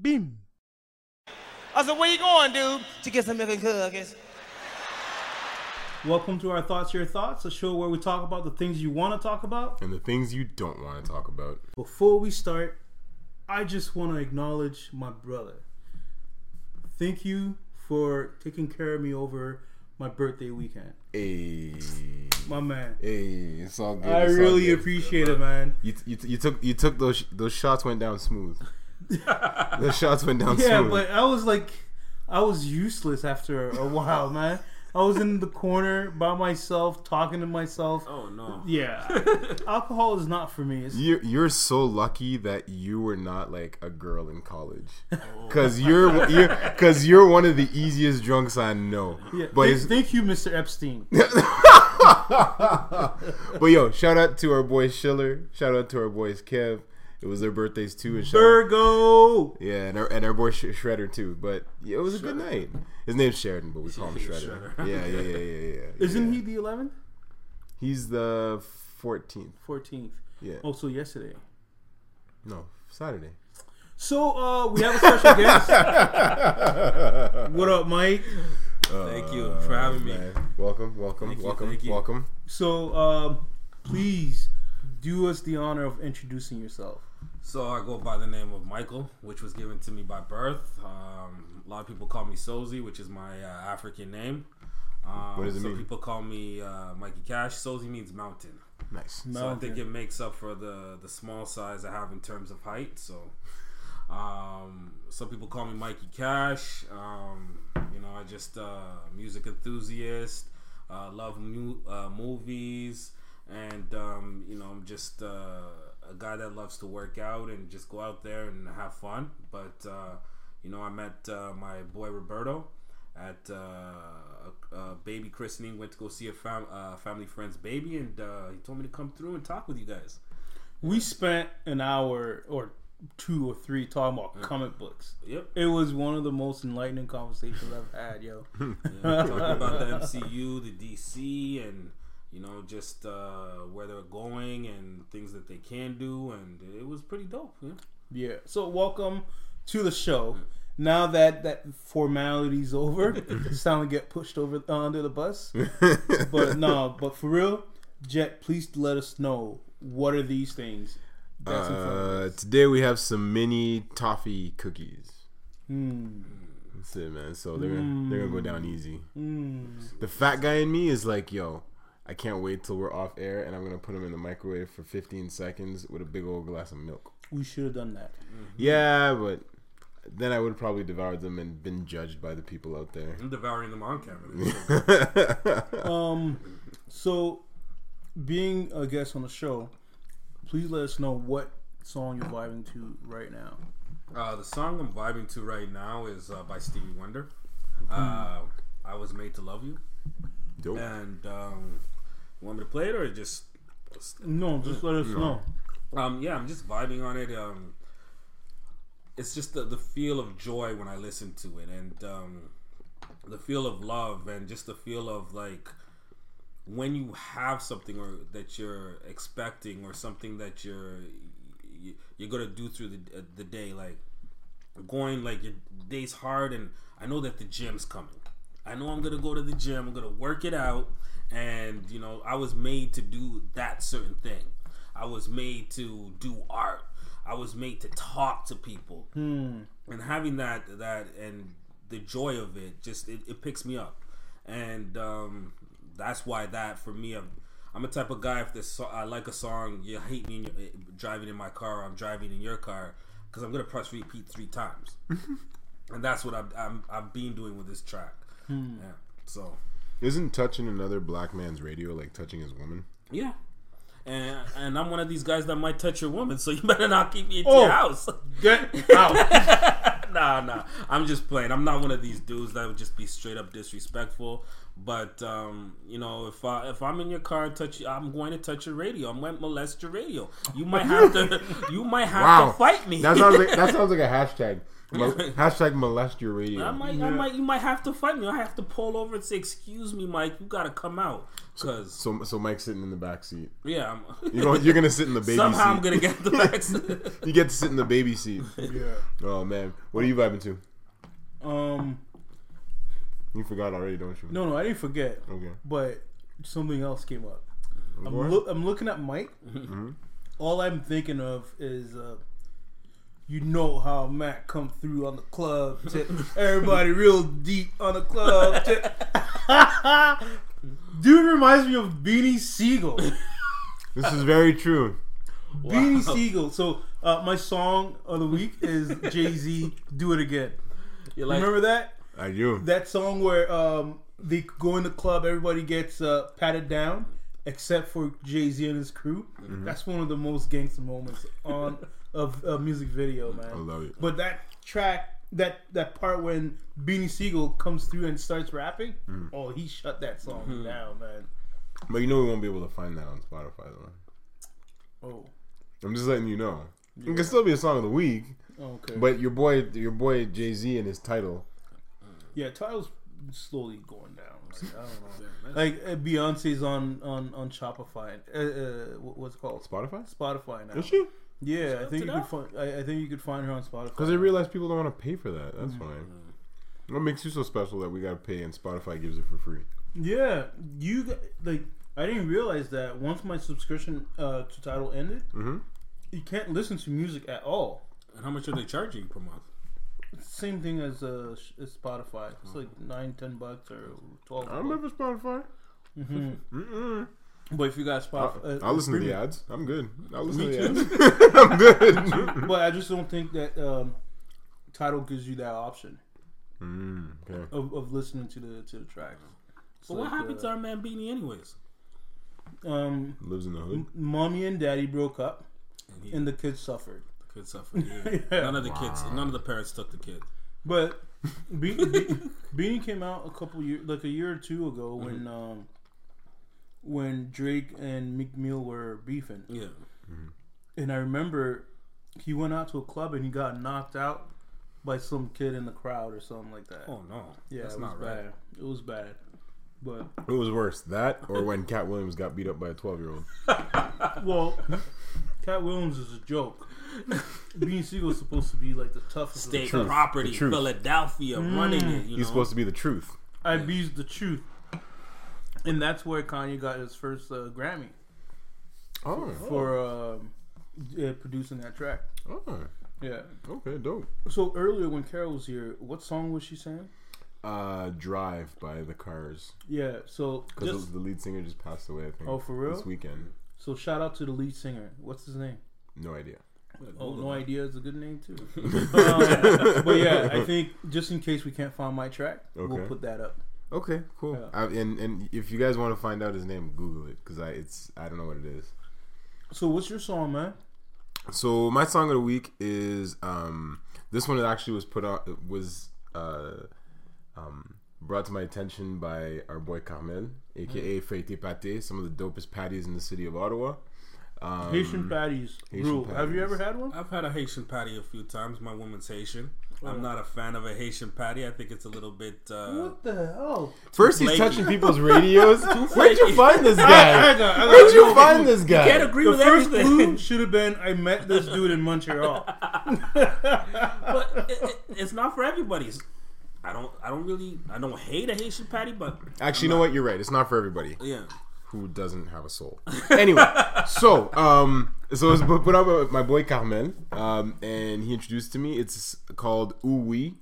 Bim. I said, where you going, dude? To get some milk and cookies. Welcome to our Thoughts Your Thoughts, a show where we talk about the things you want to talk about. And the things you don't want to talk about. Before we start, I just want to acknowledge my brother. Thank you for taking care of me over my birthday weekend. Hey, My man. hey, it's all good. I it's really good. appreciate it, man. You, you, you took you took those those shots went down smooth. those shots went down Yeah, smooth. but I was like, I was useless after a while, man. I was in the corner by myself, talking to myself. Oh no. Yeah, alcohol is not for me. It's, You're you're so lucky that you were not like a girl in college, Oh. because you're you're because you're one of the easiest drunks I know. yeah. But thank, thank you, Mr. Epstein. but yo, shout out to our boy Schiller. Shout out to our boys Kev. It was their birthdays too. Virgo. Yeah, and our, and our boy Sh- Shredder too. But yeah, it was a good night. His name's Sheridan, but we call him Shredder. Shredder. Yeah, yeah, yeah, yeah, yeah. Isn't yeah. he the 11th? He's the 14th. 14th. Yeah. Oh, so yesterday. No, Saturday. So uh, we have a special guest. What up, Mike? Thank you for having me. Welcome, welcome, Thank you, welcome, you. welcome. So um, please do us the honor of introducing yourself. So I go by the name of Michael, which was given to me by birth. Um, a lot of people call me Sozi, which is my uh, African name. Um, What does it some mean? people call me uh, Mikey Cash. Sozi means mountain. Nice. So I think it makes up for the the small size I have in terms of height. So um, some people call me Mikey Cash. Um, you know, I just uh, music enthusiast. Uh, love mu- uh, movies, and um, you know, I'm just uh, a guy that loves to work out and just go out there and have fun. But uh, you know, I met uh, my boy Roberto at uh, a, a baby christening. Went to go see a fam- uh, family friend's baby, and uh, he told me to come through and talk with you guys. We spent an hour or two or three talking about comic books. Yep. It was one of the most enlightening conversations I've had, yo. Yeah, talking about the MCU, the DC, and you know just uh, where they're going and things that they can do, and it was pretty dope. Yeah. Yeah. So welcome to the show. Now that that formality's over, it's time to get pushed over uh, under the bus. But no, but for real, Jet, please let us know what are these things. That's in front of Uh, today we have some mini toffee cookies. Hmm. That's it, man. So they're gonna, they're gonna go down easy. Hmm. The fat guy in me is like, yo, I can't wait till we're off air, and I'm gonna put them in the microwave for 15 seconds with a big old glass of milk. We should have done that. Yeah, but then I would have probably devoured them and been judged by the people out there. I'm devouring them on camera. Um, so being a guest on the show, please let us know what song you're vibing to right now. Uh, the song I'm vibing to right now is uh, by Stevie Wonder. Uh, I was made to love you, Dope. and um, you want me to play it or just? No, just let us know. Um, yeah, I'm just vibing on it. Um, it's just the, the feel of joy when I listen to it, and um, the feel of love, and just the feel of like when you have something or that you're expecting, or something that you're you, you're gonna do through the uh, the day, like going like your day's hard, and I know that the gym's coming. I know I'm gonna go to the gym. I'm gonna work it out, and you know I was made to do that certain thing. I was made to do art. I was made to talk to people, and having that that and the joy of it just it, it picks me up, and um, that's why that for me I'm, I'm a type of guy if this I like a song you hate me in your, driving in my car or I'm driving in your car because I'm gonna press repeat three times, and that's what I'm, I'm I've been doing with this track. Hmm. Yeah, so Isn't touching another black man's radio like touching his woman? yeah. And, and I'm one of these guys that might touch your woman, so you better not keep me in Oh. your house. Get out. nah, nah. I'm just playing. I'm not one of these dudes that would just be straight up disrespectful. But um, you know, if I if I'm in your car and touch you, I'm going to touch your radio. I'm going to molest your radio. You might have to. You might have Wow. to fight me. That sounds like that sounds like a hashtag. Mol- hashtag molest your radio. I might, I might, you might have to fight me. I have to pull over and say, "Excuse me, Mike, you gotta come out." Cause So so Mike's sitting in the back seat. yeah, I'm, You know you're gonna sit in the baby somehow seat. I'm gonna get the back. You get to sit in the baby seat. Yeah. Oh man, what are you vibing to? Um. You forgot already, don't you? No, no, I didn't forget, Okay. but something else came up. I'm, Go ahead. loo- I'm looking at Mike. All I'm thinking of is, uh, you know how Matt come through on the club tip. Everybody real deep on the club tip. Dude reminds me of Beanie Sigel. This is very true. Beanie Sigel. So uh, my song of the week is Jay Z. Do it again. You're like, Remember that? I do. that song where um they go in the club, everybody gets uh, patted down except for Jay Z and his crew. Mm-hmm. That's one of the most gangster moments on of a music video, man. I love it. But that track, that that part when Beanie Sigel comes through and starts rapping, Mm. oh, he shut that song Mm-hmm. down, man. But you know we won't be able to find that on Spotify though. Oh, I'm just letting you know. It can still be a song of the week, okay. but your boy, your boy Jay Z and his Tidal. Yeah, Tidal's slowly going down. Like, I don't know. Like uh, Beyonce's on on on Shopify. Uh, uh, what's it called? Spotify? Spotify now. Is she? Yeah, I think you that? could find. I, I think you could find her on Spotify. Because they realize people don't want to pay for that. That's why. What makes you so special that we gotta pay and Spotify gives it for free? Yeah, you got, like. I didn't realize that once my subscription uh, to Tidal ended, Mhm. you can't listen to music at all. and how much are they charging per month? It's the same thing as uh, as Spotify. It's like nine, ten bucks or twelve. I remember Spotify. hmm Mm-mm. But if you got I'll, Spotify, uh, I'll listen to the ads. I'm good. I'll listen Me to the ads. I'm good. But I just don't think that um, Tidal gives you that option mm, okay. of, of listening to the to the tracks. So what happened to our man Beanie, anyways? Um, Lives in the hood. mommy and daddy broke up, And he, and the kids suffered. The kids suffered. Yeah. Yeah. None of the kids, none of the parents took the kid. But Be- Be- Beanie came out a couple years, like a year or two ago, when um, when Drake and Meek Mill were beefing, Yeah, and I remember he went out to a club and he got knocked out by some kid in the crowd or something like that. Oh no, yeah, that's it was not bad. right. It was bad, but It was worse that or when Katt Williams got beat up by a 12 year old. well, Katt Williams is a joke. Beanie Sigel's supposed to be like the toughest. of the State truth. property, The truth. Philadelphia, running it. You know? He's supposed to be the truth. I be's the truth, and that's where Kanye got his first uh, Grammy Oh, for um, yeah, producing that track. oh, Yeah. okay, dope. So earlier when Carol was here, what song was she saying? Uh, Drive by the Cars Yeah. So because just the lead singer just passed away. I think. Oh, for real? This weekend. so shout out to the lead singer. What's his name? No idea. Oh, no idea is a good name too. um, but yeah, I think just in case we can't find my track, we'll put that up. Okay, cool. Yeah. I, and and if you guys want to find out his name, Google it because I it's I don't know what it is. So what's your song, man? So my song of the week is um this one actually was put on was uh um brought to my attention by our boy Carmel, aka Fete Pate, some of the dopest patties in the city of Ottawa. Um, Haitian patties Haitian rule. Have you ever had one? I've had a Haitian patty a few times. My woman's Haitian. I'm not a fan of a Haitian patty. I think it's a little bit. Uh, What the hell? First, he's touching people's radios. Where'd you find this I guy? got- I got- Where'd you find this guy? can't agree The with first everything. clue should have been I met this dude in Montreal. but it, it, it's not for everybody. It's- I don't. I don't really. I don't hate a Haitian patty, but Actually, you know what? You're right. It's not for everybody. yeah. Who doesn't have a soul. Anyway, so um, so it was put out by my boy Carmel, um, and he introduced to me. It's called Ooh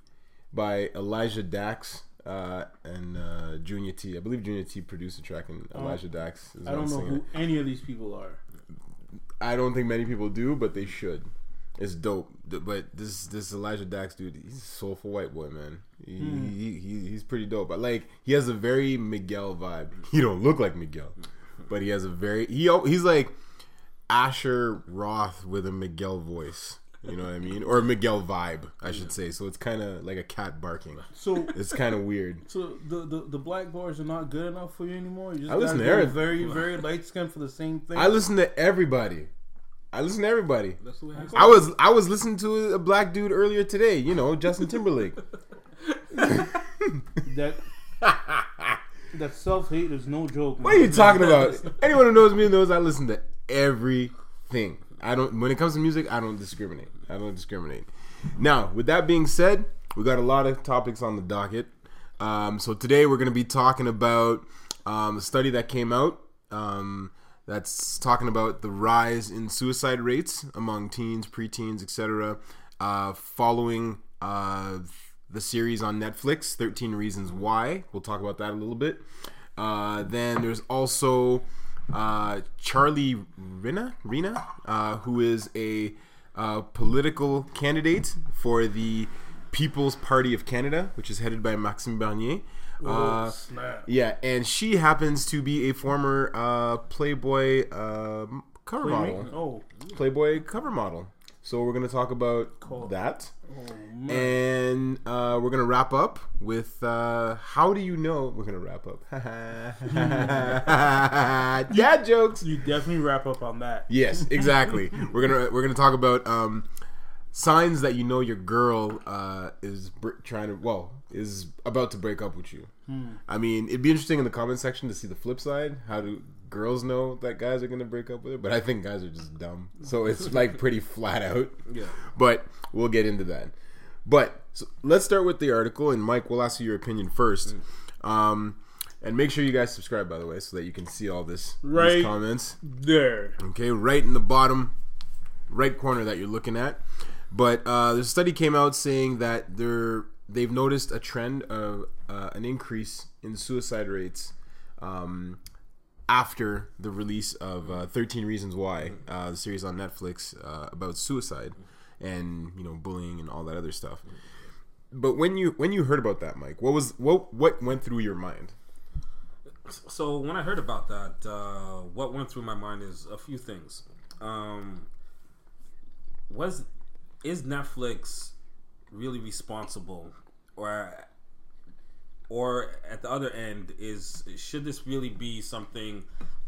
by Elijah Dax uh, and uh, Junior T. I believe Junior T produced the track, and Elijah Dax is I don't know who it. any of these people are. I don't think many people do, but they should. It's dope. But this this Elijah Dax dude, he's a soulful white boy, man. He, hmm. he, he he's pretty dope. But like he has a very Miguel vibe. He don't look like Miguel, but he has a very he he's like Asher Roth with a Miguel voice. You know what I mean? Or a Miguel vibe, I should say. So it's kind of like a cat barking. So, It's kind of weird. so the, the the black bars are not good enough for you anymore. You just I listen to everything. very very light skin for the same thing. I listen to everybody. I listen to everybody. That's the way I I was I was listening to a black dude earlier today. You know, Justin Timberlake. That that self hate is no joke. What are you talking about? Anyone who knows me knows I listen to everything. I don't. When it comes to music, I don't discriminate. I don't discriminate. Now, with that being said, we got a lot of topics on the docket. Um, so today we're going to be talking about um, a study that came out um, that's talking about the rise in suicide rates among teens, preteens, etc. Uh, following uh, the series on Netflix, 13 Reasons Why. We'll talk about that a little bit. Uh, then there's also uh, Charlie Riina, Riina uh, who is a uh, political candidate for the People's Party of Canada, which is headed by Maxime Bernier. Uh, snap. yeah, and she happens to be a former uh, Playboy uh, cover model. Oh, Playboy cover model. So we're gonna talk about Cool. that, oh and uh, we're gonna wrap up with uh, how do you know? We're gonna wrap up. Dad jokes. You definitely wrap up on that. Yes, exactly. we're gonna we're gonna talk about um, signs that you know your girl uh, is br- trying to well is about to break up with you. I mean, it'd be interesting in the comment section to see the flip side. How do girls know that guys are gonna break up with her? But I think guys are just dumb, so it's like pretty flat out. Yeah. But we'll get into that. But so let's start with the article, and Mike, we'll ask you your opinion first. Um, and make sure you guys subscribe, by the way, so that you can see all this Right. these comments. There. Okay, right in the bottom right corner that you're looking at. But uh, there's a study came out saying that they're they've noticed a trend of uh, an increase in suicide rates um, after the release of uh, 13 Reasons Why, uh, the series on Netflix uh, about suicide and you know bullying and all that other stuff. But when you when you heard about that, Mike, what was what what went through your mind? So when I heard about that, uh, what went through my mind is a few things. Um, was is Netflix really responsible, or or at the other end is should this really be something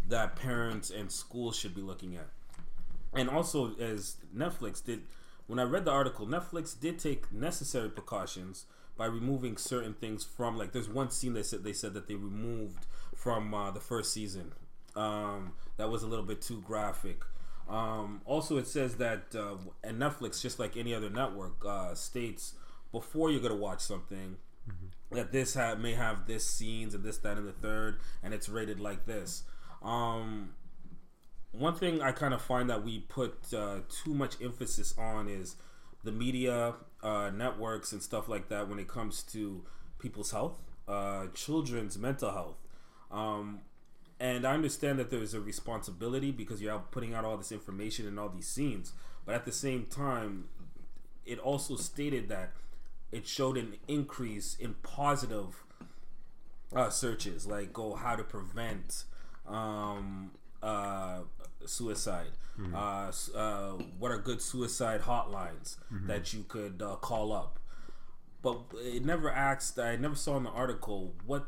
that parents and schools should be looking at? And also, as Netflix did, when I read the article, Netflix did take necessary precautions by removing certain things from like. There's one scene they said they said that they removed from uh, the first season. Um, that was a little bit too graphic. Um, also, it says that uh, and Netflix, just like any other network, uh, states before you're gonna watch something that this ha- may have this scenes and this, that, and the third, and it's rated like this. Um, one thing I kind of find that we put uh, too much emphasis on is the media uh, networks and stuff like that when it comes to people's health, uh, children's mental health. Um, and I understand that there's a responsibility because you're out putting out all this information and all these scenes, but at the same time, it also stated that it showed an increase in positive uh, searches, like go how to prevent um, uh, suicide. Uh, s- uh, what are good suicide hotlines that you could uh, call up? But it never asked. I never saw in the article what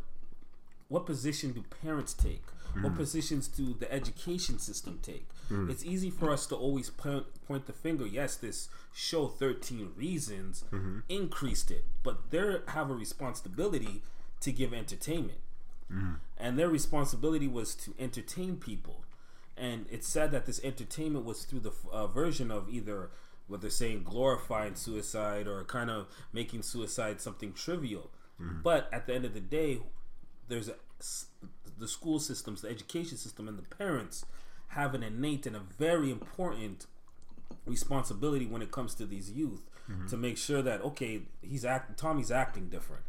what position do parents take? What mm. positions do the education system take? Mm. It's easy for us to always point, point the finger. Yes, this show 13 Reasons mm-hmm. increased it, but they have a responsibility to give entertainment. Mm. And their responsibility was to entertain people. And it's said that this entertainment was through the uh, version of either what they're saying glorifying suicide or kind of making suicide something trivial. Mm-hmm. But at the end of the day, there's a, the school systems, the education system, and the parents have an innate and a very important responsibility when it comes to these youth to make sure that okay, he's act Tommy's acting different,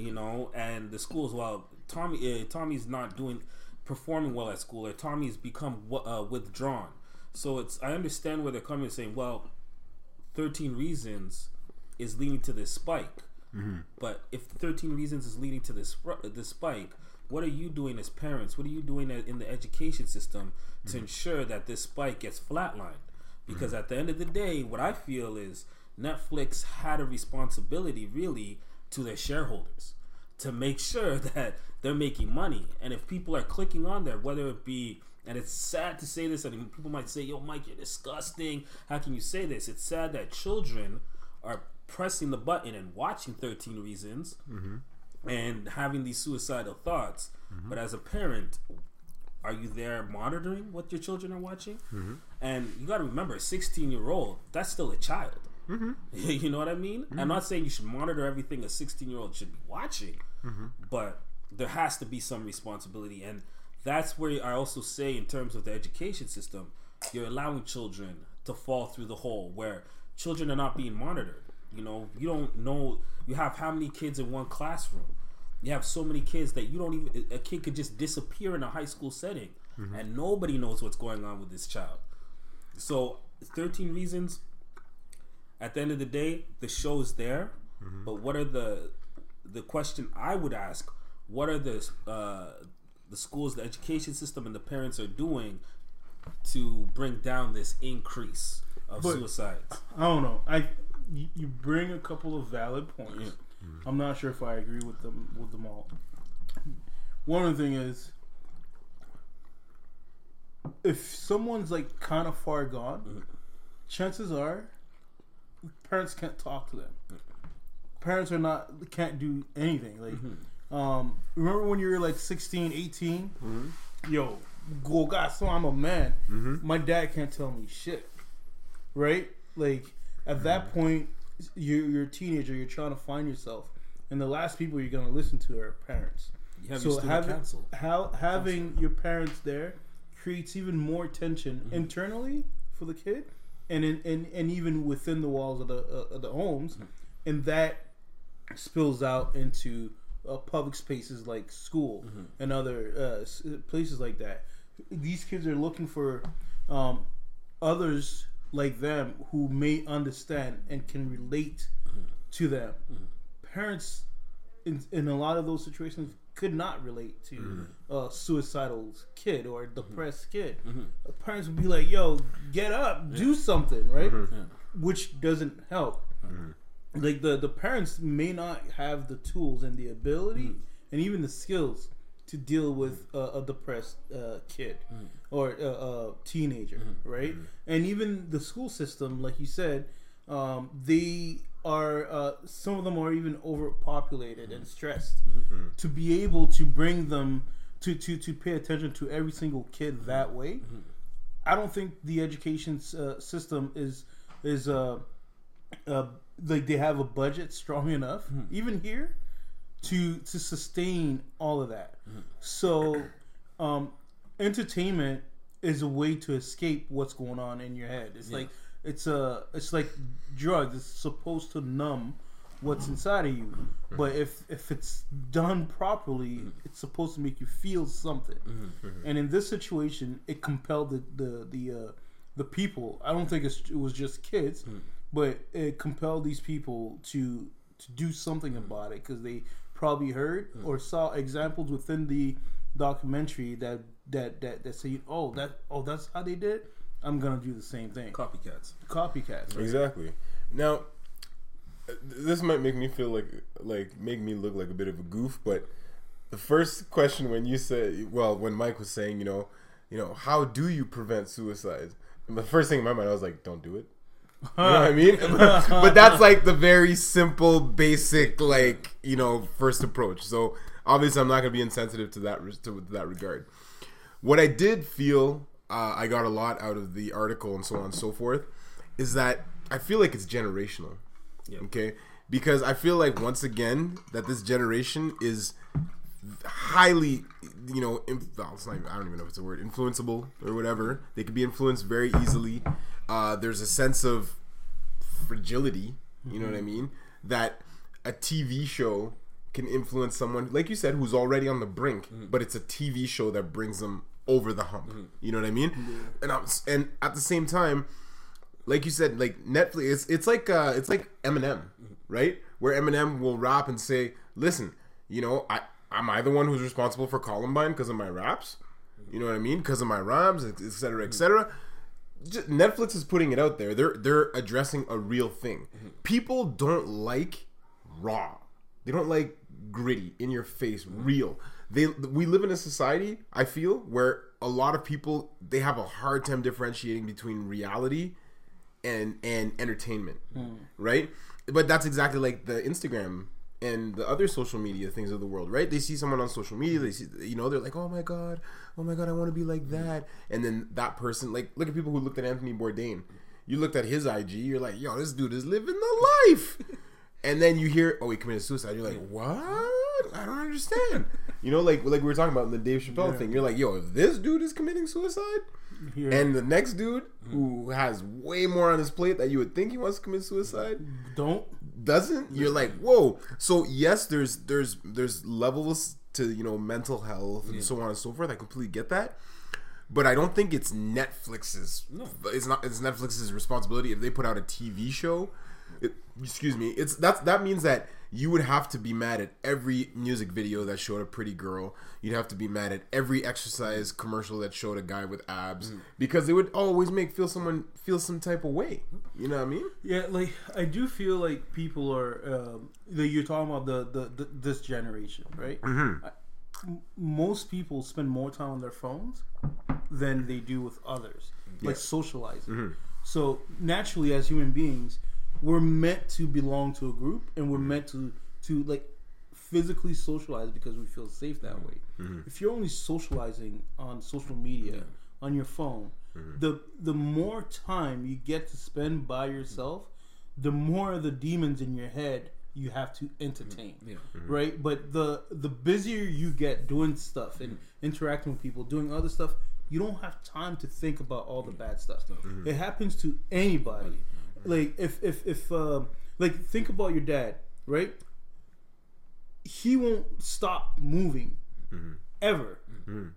you know, and the schools well, Tommy uh, Tommy's not doing performing well at school, or Tommy's become uh, withdrawn. So it's I understand where they're coming and saying, well, thirteen reasons is leading to this spike. Mm-hmm. But if 13 reasons is leading to this uh, this spike, what are you doing as parents? What are you doing in the education system to mm-hmm. ensure that this spike gets flatlined? Because mm-hmm. at the end of the day, what I feel is Netflix had a responsibility really to their shareholders to make sure that they're making money. And if people are clicking on there, whether it be And it's sad to say this, and people might say, "Yo, Mike, you're disgusting. How can you say this?" It's sad that children are pressing the button and watching Thirteen Reasons mm-hmm. and having these suicidal thoughts. Mm-hmm. But as a parent, are you there monitoring what your children are watching? Mm-hmm. And you got to remember, a 16 year old, that's still a child. you know what I mean? I'm not saying you should monitor everything a 16 year old should be watching, but there has to be some responsibility. And that's where I also say, in terms of the education system, you're allowing children to fall through the hole where children are not being monitored. You know, you don't know, you have how many kids in one classroom. You have so many kids that you don't even, a kid could just disappear in a high school setting and nobody knows what's going on with this child. So, 13 Reasons, at the end of the day, the show is there, but what are the, the question I would ask, what are the, uh, the schools, the education system, and the parents are doing to bring down this increase of But- suicides? I don't know. I you, you bring a couple of valid points. Mm-hmm. I'm not sure if I agree with them with them all. One of the thing is, if someone's like kind of far gone, mm-hmm. chances are parents can't talk to them. Mm-hmm. Parents are not can't do anything. Like, um, remember when you were like 16, 18? Yo, go God, so I'm a man. My dad can't tell me shit right? Like at that point, you're, you're a teenager. You're trying to find yourself, and the last people you're gonna listen to are parents. You have so having how having your parents there creates even more tension Mm-hmm. internally for the kid, and in, and and even within the walls of the uh, of the homes, Mm-hmm. and that spills out into uh, public spaces like school Mm-hmm. and other uh, places like that. These kids are looking for um, others like them who may understand and can relate to them. Parents, in, in a lot of those situations, could not relate to mm-hmm. a suicidal kid or a mm-hmm. depressed kid. Mm-hmm. Uh, parents would be like, "Yo, get up, do something," right? Which doesn't help. Like the the parents may not have the tools and the ability and even the skills to deal with a, a depressed uh, kid or a, a teenager, right? And even the school system, like you said, um, they are uh, some of them are even overpopulated and stressed to be able to bring them to, to to pay attention to every single kid that way. I don't think the education uh, system is is uh, uh, like they have a budget strong enough, even here, to to sustain all of that. Mm-hmm. So, um, entertainment is a way to escape what's going on in your head. It's like it's a it's like drugs. It's supposed to numb what's inside of you, mm-hmm. but if if it's done properly, mm-hmm. it's supposed to make you feel something. And in this situation, it compelled the the the uh, the people. I don't think it's, it was just kids, but it compelled these people to to do something about it because they probably heard or saw examples within the documentary that that that that say, oh that oh that's how they did. it. I'm gonna do the same thing. Copycats. Copycats. right? Exactly. Now, uh, this might make me feel like like make me look like a bit of a goof, but the first question when you said, well, when Mike was saying, you know, you know, how do you prevent suicide? And the first thing in my mind, I was like, don't do it. You know what I mean? but that's like the very simple, basic, like you know, first approach. So obviously, I'm not gonna be insensitive to that to that regard. What I did feel uh, I got a lot out of the article and so on and so forth is that I feel like it's generational. Yeah. Okay, because I feel like once again that this generation is highly, you know, inf- well, it's not even, I don't even know if it's a word, influenceable or whatever. They could be influenced very easily. Uh, there's a sense of fragility. You know what I mm-hmm. mean? That a TV show can influence someone, like you said, who's already on the brink, mm-hmm. but it's a TV show that brings them over the hump. Mm-hmm. You know what I mean? And I'm, and at the same time, like you said, like Netflix, it's, it's like uh, it's like Eminem, right? Where Eminem will rap and say, "Listen, you know, I am I the one who's responsible for Columbine because of my raps? You know what I mean? Because of my rhymes, et et cetera, et cetera." Netflix is putting it out there. They're they're addressing a real thing. Mm-hmm. People don't like raw. They don't like gritty, in your face, mm-hmm. real. they we live in a society I feel where a lot of people they have a hard time differentiating between reality and and entertainment, mm. right? But that's exactly like the Instagram and the other social media things of the world, right? They see someone on social media, they see you know they're like, oh my god, oh my god, I want to be like that, and then that person like look at people who looked at Anthony Bourdain. You looked at his IG, you're like, yo, this dude is living the life. And then you hear, oh, he committed suicide. You're like, what? I don't understand. You know, like like we were talking about in the Dave Chappelle thing. You're like, yo, if this dude is committing suicide, Here, and the next dude who mm-hmm. has way more on his plate that you would think he wants to commit suicide don't doesn't, you're like, whoa. So yes, there's there's there's levels to you know mental health and so on and so forth. I completely get that. But I don't think it's Netflix's. No. It's not. It's Netflix's responsibility if they put out a TV show. It, excuse me. It's that's that means that you would have to be mad at every music video that showed a pretty girl. You'd have to be mad at every exercise commercial that showed a guy with abs mm. because it would always make feel someone feel some type of way. You know what I mean? Yeah, like I do feel like people are. Um, that you're talking about the, the, the this generation, right? Mm-hmm. I- m- most people spend more time on their phones than they do with others, like socializing. Mm-hmm. So naturally, as human beings, we're meant to belong to a group, and we're meant to to like physically socialize because we feel safe that way. Mm-hmm. If you're only socializing on social media mm-hmm. on your phone, mm-hmm. the the more time you get to spend by yourself, the more of the demons in your head you have to entertain. Yeah. Right? But the the busier you get doing stuff and interacting with people, doing other stuff, you don't have time to think about all the bad stuff. It happens to anybody. Like if if if um like think about your dad, right? He won't stop moving ever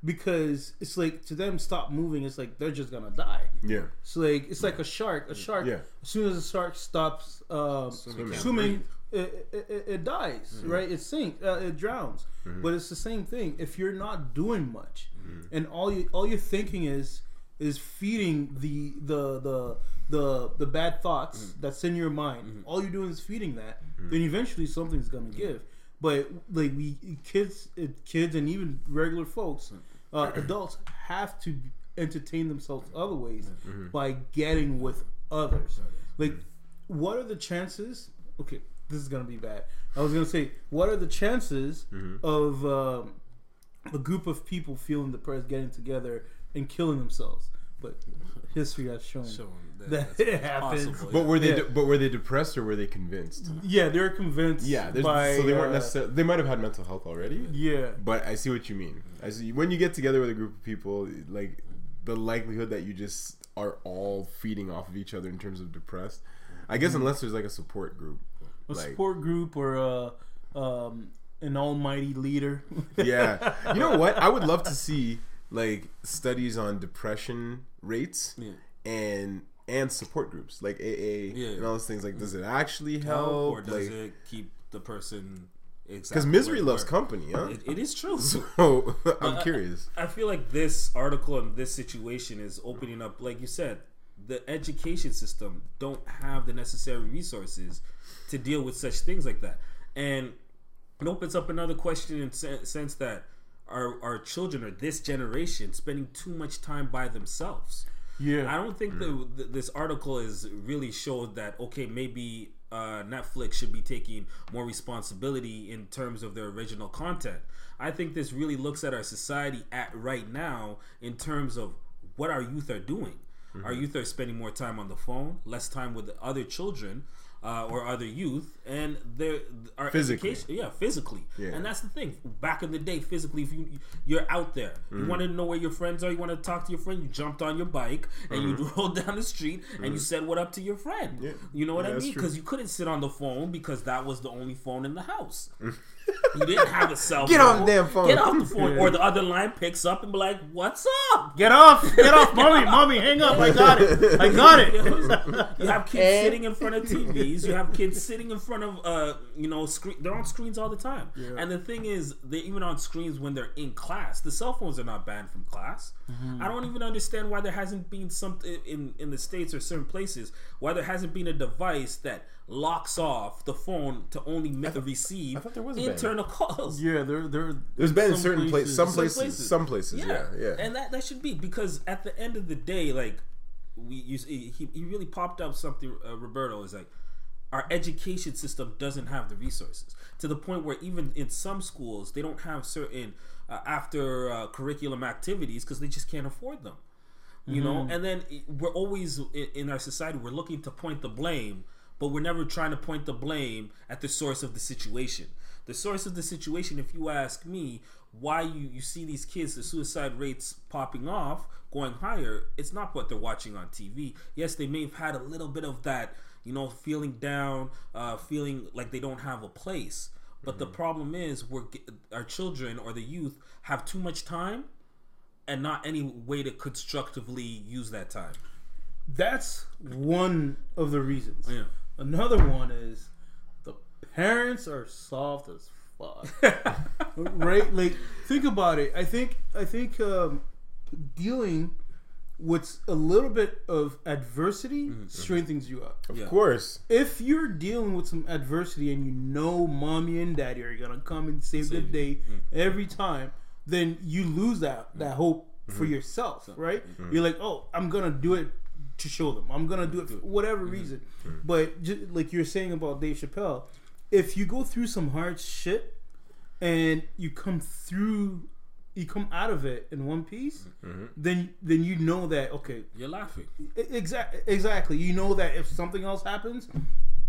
because it's like to them stop moving it's like they're just gonna die. Yeah. so like it's like a shark. A shark Yeah. as soon as a shark stops um, Swimming. swimming it, it, it, dies right? It sinks uh, it drowns. But it's the same thing. If you're not doing much and all you all you're thinking is is feeding the the the the, the bad thoughts mm-hmm. that's in your mind. Mm-hmm. All you're doing is feeding that. Mm-hmm. Then eventually something's gonna give. But like we kids uh, kids and even regular folks uh, adults have to entertain themselves other ways by getting with others. Like what are the chances okay this is gonna be bad. I was gonna say what are the chances of um, a group of people feeling depressed getting together and killing themselves but history has shown Shown that that that's it happens possible. But were they Yeah. but were they depressed or were they convinced? yeah they're convinced Yeah, there's- by, so they weren't uh, necessarily. They might have had mental health already. yeah But I see what you mean. I see when you get together with a group of people, like the likelihood that you just are all feeding off of each other in terms of depressed. I guess unless there's like a support group. a Like support group or a um, an almighty leader yeah, you know what? I would love to see like studies on depression rates Yeah. and and support groups like AA Yeah. and all those things. Like, does it actually help? or does like, it keep the person because exactly misery loves were? company, huh? It, it is true. So I'm I- curious. I feel like this article and this situation is opening up, like you said, the education system don't have the necessary resources to deal with such things like that, and it opens up another question in sen- sense that our our children or this generation spending too much time by themselves. yeah I don't think the, the, this article is really showed that okay maybe uh, Netflix should be taking more responsibility in terms of their original content. I think this really looks at our society at right now in terms of what our youth are doing. Our youth are spending more time on the phone, less time with other children uh, or other youth, and they're Physically. education, yeah, physically. Yeah. And that's the thing. Back in the day, physically, if you you're out there, you mm-hmm. want to know where your friends are, you want to talk to your friend, you jumped on your bike and you mm-hmm. rolled down the street and you mm-hmm. said what up to your friend. Yeah. You know what Yeah, I mean? Because you couldn't sit on the phone because that was the only phone in the house. you didn't have a cell phone. Get phone. off the damn phone. Get off the phone. Or the other line picks up and be like, "What's up?" get off get off mommy mommy hang up i got it i got it you have kids sitting in front of TVs. You have kids sitting in front of uh, you know, screen. They're on screens all the time. And the thing is, they're even on screens when they're in class. The cell phones are not banned from class. I don't even understand why there hasn't been something in in the states or certain places why there hasn't been a device that locks off the phone to only make receive I thought there was a ban. internal calls. Yeah, they're they're There's been in certain places, some places, some places, yeah, yeah. And that that should be because at the end of the day, like we you he he really popped up something. Uh, Roberto is like our education system doesn't have the resources to the point where even in some schools they don't have certain uh, after uh, curriculum activities because they just can't afford them. You know, and then we're always in our society we're looking to point the blame, but we're never trying to point the blame at the source of the situation. The source of the situation, if you ask me, why you, you see these kids, the suicide rates popping off, going higher, it's not what they're watching on TV. Yes, they may have had a little bit of that, you know, feeling down, uh, feeling like they don't have a place. But the problem is, we're our children or the youth have too much time, and not any way to constructively use that time. that's one of the reasons. Yeah. Another one is the parents are soft as fuck. right? Like think about it. I think I think um, dealing with a little bit of adversity mm-hmm. strengthens you up. Of course. If you're dealing with some adversity and you know mommy and daddy are gonna come and save the Save you. day mm-hmm. every time, then you lose that that mm-hmm. hope for yourself, right? You're like, oh, I'm gonna do it to show them. I'm gonna do it for whatever mm-hmm. reason. But ju- like you're saying about Dave Chappelle, if you go through some hard shit and you come through, you come out of it in one piece, mm-hmm. then then you know that okay, You're laughing. Exactly. Exactly. You know that if something else happens,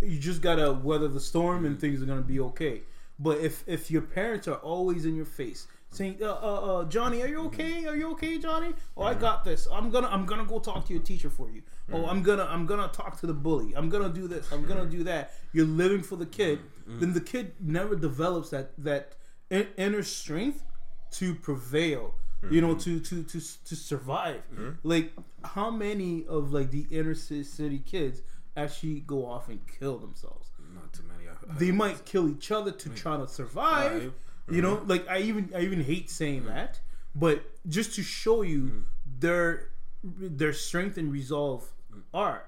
you just gotta weather the storm and things are gonna be okay. But if if your parents are always in your face saying, uh, uh, uh, "Johnny, are you mm-hmm. okay? Are you okay, Johnny? Oh, I mm-hmm. got this. I'm gonna I'm gonna go talk to your teacher for you. Oh, mm-hmm. I'm gonna I'm gonna talk to the bully. I'm gonna do this. I'm gonna do that." You're living for the kid. Then the kid never develops that that inner strength to prevail you know to to to to survive like how many of like the inner city kids actually go off and kill themselves Not too many. I- they might kill each other to try to Survive. You know like i even i even hate saying that but just to show you mm. their their strength and resolve mm. are.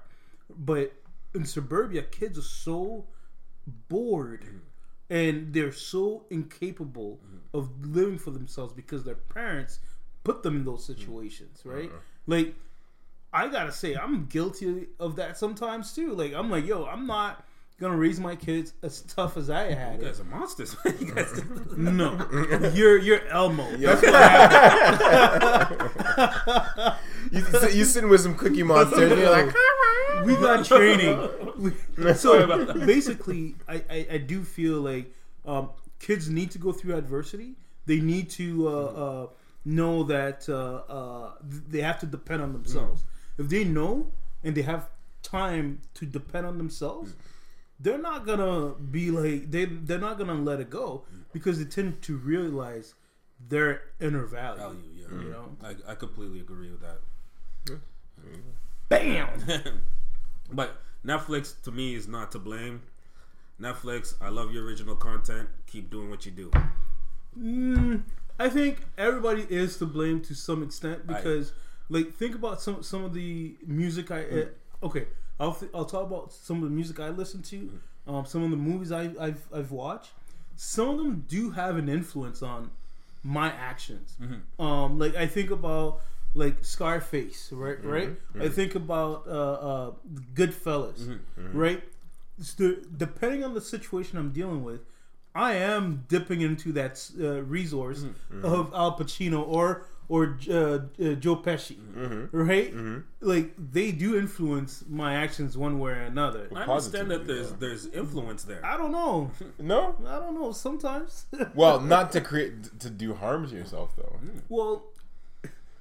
But in suburbia kids are so bored mm. and they're so incapable of living for themselves because their parents put them in those situations right? Uh-huh. Like i gotta say i'm guilty of that sometimes too. Like i'm like yo i'm not gonna raise my kids as tough as i had You it guys are monsters. you guys. no you're you're elmo that's what happened You, you sitting with some cookie monsters and you're like, we got training. We- so basically, I, I, I do feel like um, kids need to go through adversity. They need to uh, uh, know that uh, uh, they have to depend on themselves. If they know and they have time to depend on themselves, they're not gonna be like they they're not gonna let it go because they tend to realize their inner value. Value, yeah. You know, I, I completely agree with that. bam. But Netflix to me is not to blame. Netflix, I love your original content. Keep doing what you do. Mm, I think everybody is to blame to some extent because, like, think about some some of the music I. Mm. Uh, okay, I'll th- I'll talk about some of the music I listen to, Mm. um, some of the movies I, I've I've watched. Some of them do have an influence on my actions. Mm-hmm. Um, like I think about like Scarface, right? Mm-hmm. Right. I think about uh, uh, Goodfellas, Mm-hmm. right? So, depending on the situation I'm dealing with, I am dipping into that uh, resource Mm-hmm. of Al Pacino or or uh, uh, Joe Pesci, Mm-hmm. right? Like they do influence my actions one way or another. I understand that Positively, there's there's influence there. I don't know. no. I don't know. Sometimes, Well, not to create to do harm to yourself though. well,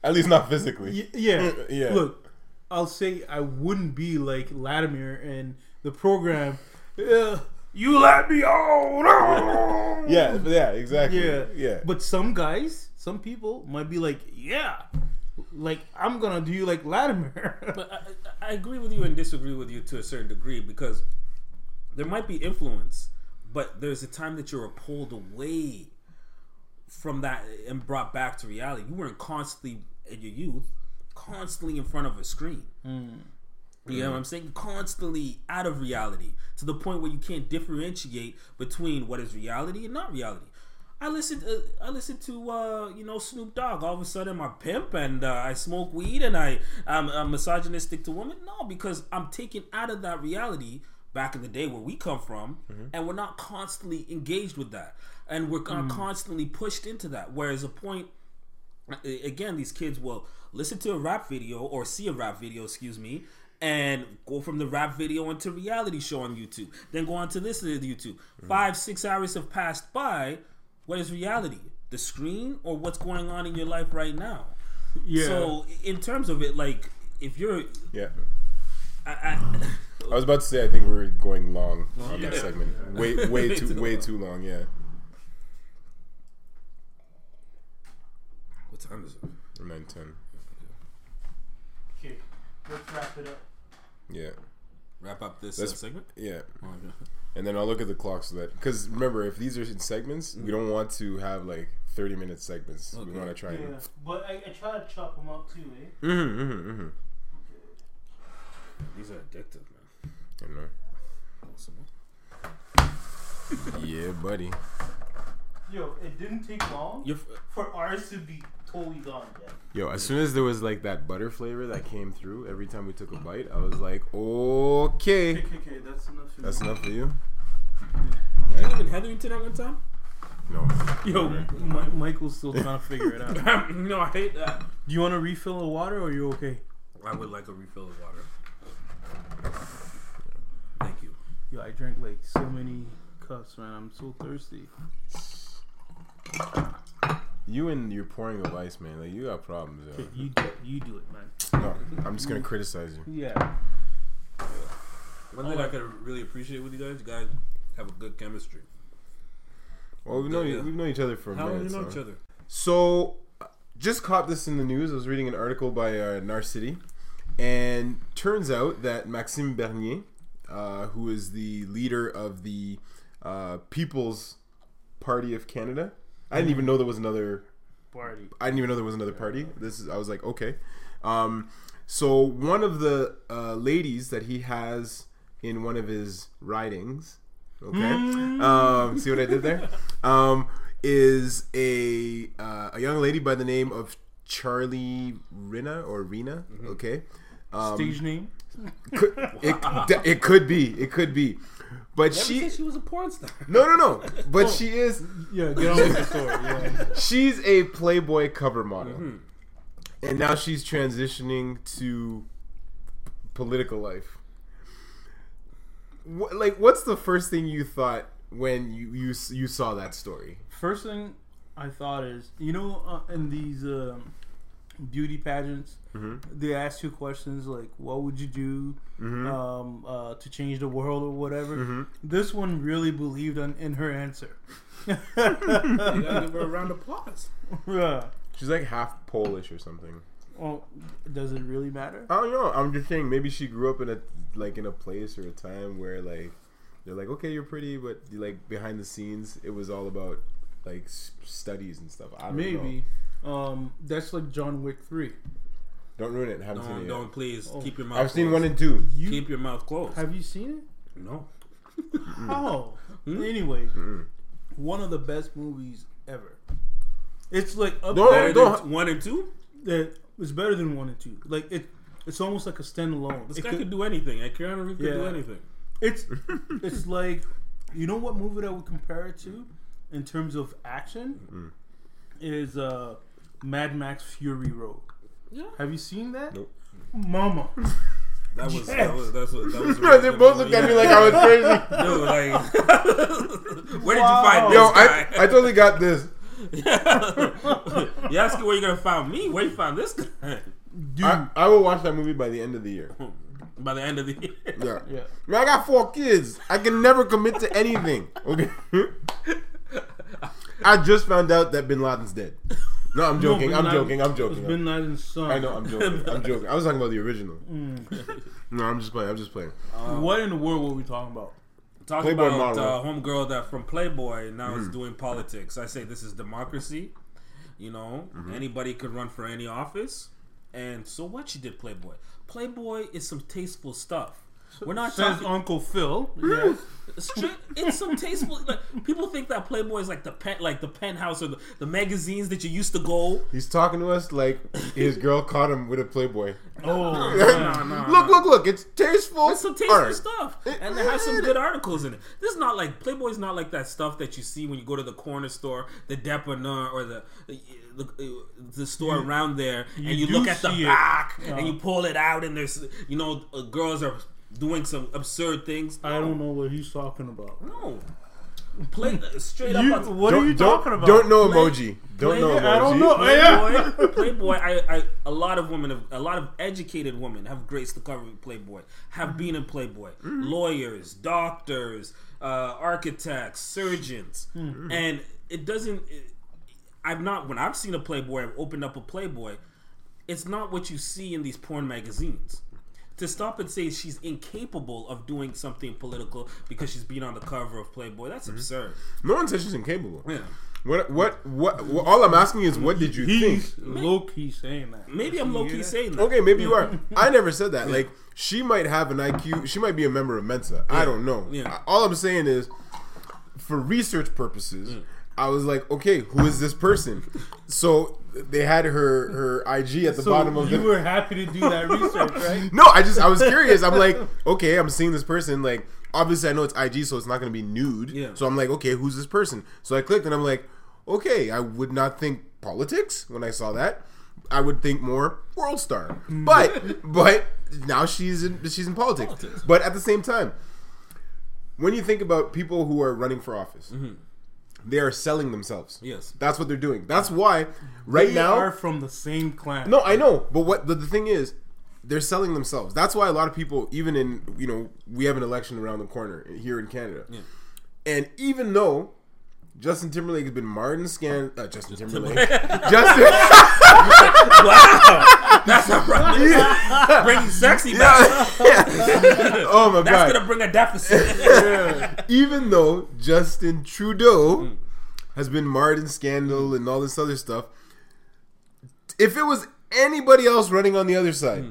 At least not physically. y- yeah. Yeah. Look, I'll say I wouldn't be like Latimer and the program. Uh, you let me on. Yeah, yeah, exactly. Yeah, yeah. But some guys, some people might be like, yeah, like I'm gonna do you like Latimer. But I, I I agree with you and disagree with you to a certain degree because there might be influence, but there's a time that you're pulled away from that and brought back to reality. You weren't constantly in your youth, constantly in front of a screen. Hmm. You know what I'm saying? Constantly out of reality to the point where you can't differentiate between what is reality and not reality. I listened. Uh, I listened to uh, you know Snoop Dogg. All of a sudden, I'm a pimp and uh, I smoke weed and I I'm, I'm misogynistic to women. No, because I'm taken out of that reality back in the day where we come from, and we're not constantly engaged with that, and we're not constantly pushed into that. Whereas a point again, these kids will listen to a rap video or see a rap video, excuse me, and go from the rap video into reality show on YouTube. Then go on to this to YouTube. Five, six hours have passed by. What is reality? The screen or what's going on in your life right now? Yeah. So, in terms of it, like if you're, Yeah. I, I, I was about to say I think we're going long on that segment. Way way Way too too way long. too long. Yeah. what time is it? Nine ten. Okay, let's wrap it up. Yeah. Wrap up this uh, That's- segment. Yeah. Oh, okay. And then I'll look at the clock so that because remember if these are in segments, we don't want to have like thirty minute segments. We Okay. want to try. Yeah, and but I, I try to chop them up too, eh? Mm-hmm, mm-hmm, mm-hmm. These are addictive, man. I know. Awesome. Yeah, buddy. Yo, it didn't take long You're, for ours to be totally gone, Jack. Yo, as soon as there was like that butter flavor that came through every time we took a bite, I was like, okay, Okay, okay, okay, that's enough for that's me. enough for you. did you live in Hetherington at one time? No. Yo, Mi- Michael's still trying to figure it out. no, I hate that. Do you want a refill of water or are you okay? I would like a refill of water. Thank you. Yo, I drank like so many cups, man. I'm so thirsty. You and your pouring of ice, man. Like you got problems. Yo. You do it. You do it, man. No, I'm just gonna criticize you. Yeah. One thing I could really appreciate with you guys, you guys have a good chemistry. Well, we've known Yeah. we've known each other for a How long minute. you know so. each other? So, just caught this in the news. I was reading an article by uh, Narcity, and turns out that Maxime Bernier, uh, who is the leader of the uh, People's Party of Canada, I didn't even know there was another. Party. I didn't even know there was another party. This is. I was like, okay. Um, so one of the uh, ladies that he has in one of his writings, okay, um, see what I did there, um, is a uh, a young lady by the name of Charlie Riina or Rena, okay. Um, Stage name? could, it, it could be, it could be, but She, she. she was a porn star. No, no, no. But she is. Yeah, get on with the story. Yeah. She's a Playboy cover model, Mm-hmm. and now she's transitioning to political life. What, like, what's the first thing you thought when you you you saw that story? First thing I thought is, you know, uh, in these um, beauty pageants, they ask you questions like, "What would you do um, uh, to change the world or whatever?" This one really believed in, in her answer. Gotta give her a round of applause. yeah. She's like half Polish or something. Well, does it really matter? I don't know. I'm just saying maybe she grew up in a like in a place or a time where like they're like, okay, you're pretty, but like behind the scenes, it was all about like studies and stuff. I don't know. Maybe. Um, that's like John Wick three. Don't ruin it. Haven't seen Don't, yet. don't please Oh. keep your mouth. I've seen closed. one and two. You Keep your mouth closed. have you seen it? no. How? Anyway, one of the best movies ever. It's like up Don't- there. don't- Better than one and two. that it's better than one and two. Like it, it's almost like a standalone. This It guy could- could do anything. And Keanu Reeves could do Yeah. anything. it's it's like you know what movie that would compare it to in terms of action is uh Mad Max Fury Road. Yeah. Have you seen that? Nope. Mama. That was that was that's what that was. Bro, they both looked at me like I was crazy. Dude, like, where did Wow. you find this Yo, I, guy? I totally got this. you asking where you gonna find me? Where you found this guy? Dude. I, I will watch that movie by the end of the year. By the end of the year. Yeah. yeah. Man, I got four kids. I can never commit to anything. Okay. I just found out that Bin Laden's dead. No, I'm joking. No, I'm joking. I'm joking. It's Bin Laden's son. I know. I'm joking. I'm joking. I was talking about the original. Mm. No, I'm just playing. I'm just playing. what in the world were we talking about? Talking Playboy about model. uh, homegirl that from Playboy now is doing politics. I say this is democracy. You know, anybody could run for any office. And so what? She did Playboy. Playboy is some tasteful stuff. We're not Says talking. Uncle Phil. Yes. Straight, it's some tasteful. Like people think that Playboy is like the pen, like the penthouse or the, the magazines that you used to go. He's talking to us like his girl caught him with a Playboy. Oh, No, no, no, look, look, look! It's tasteful. It's some tasteful art. stuff, and they have some good articles in it. This is not like Playboy's not like that stuff that you see when you go to the corner store, the dépanneur, or the the, the store around there, and you look at the see it. back and you pull it out, and there's you know uh, girls are doing some absurd things. I don't know what he's talking about. No, play straight up. You, on- what are you don't, talking about? Don't know Play- emoji. Don't know emoji. Play- I don't know. Yeah. Playboy, Playboy. I, I, a lot of women, have, a lot of educated women have graced the cover of Playboy. Have been in Playboy. Lawyers, doctors, uh, architects, surgeons, and it doesn't. It, I've not when I've seen a Playboy. I've opened up a Playboy. It's not what you see in these porn magazines. To stop and say she's incapable of doing something political because she's been on the cover of Playboy, that's mm-hmm. absurd. No one says she's incapable. Yeah. What, what? What? What? All I'm asking is, what did you He's think? low key saying that. Maybe I'm low key saying that. Okay, maybe you are. I never said that. Like, she might have an IQ. She might be a member of Mensa. I don't know. Yeah. All I'm saying is, for research purposes, I was like, okay, who is this person? So they had her her IG at the So bottom of you the. were happy to do that research, right? No, I just I was curious. I'm like, okay, I'm seeing this person. Like, obviously, I know it's IG, so it's not going to be nude. Yeah. So I'm like, okay, who's this person? So I clicked, and I'm like, okay, I would not think politics when I saw that. I would think more world star. Mm. But but now she's in she's in politics. Politics. But at the same time, when you think about people who are running for office, mm-hmm. They are selling themselves. Yes. That's what they're doing. That's why right They now are from the same clan. no, I know, but what the, the thing is, they're selling themselves. That's why a lot of people, even in you know, we have an election around the corner here in Canada, and even though Justin Timberlake has been Martin scanned, uh, Justin Timberlake, Justin, Wow, that's a right. Bringing sexy back. oh my That's god, that's gonna bring a deficit. even though Justin Trudeau has been marred in scandal and all this other stuff, if it was anybody else running on the other side,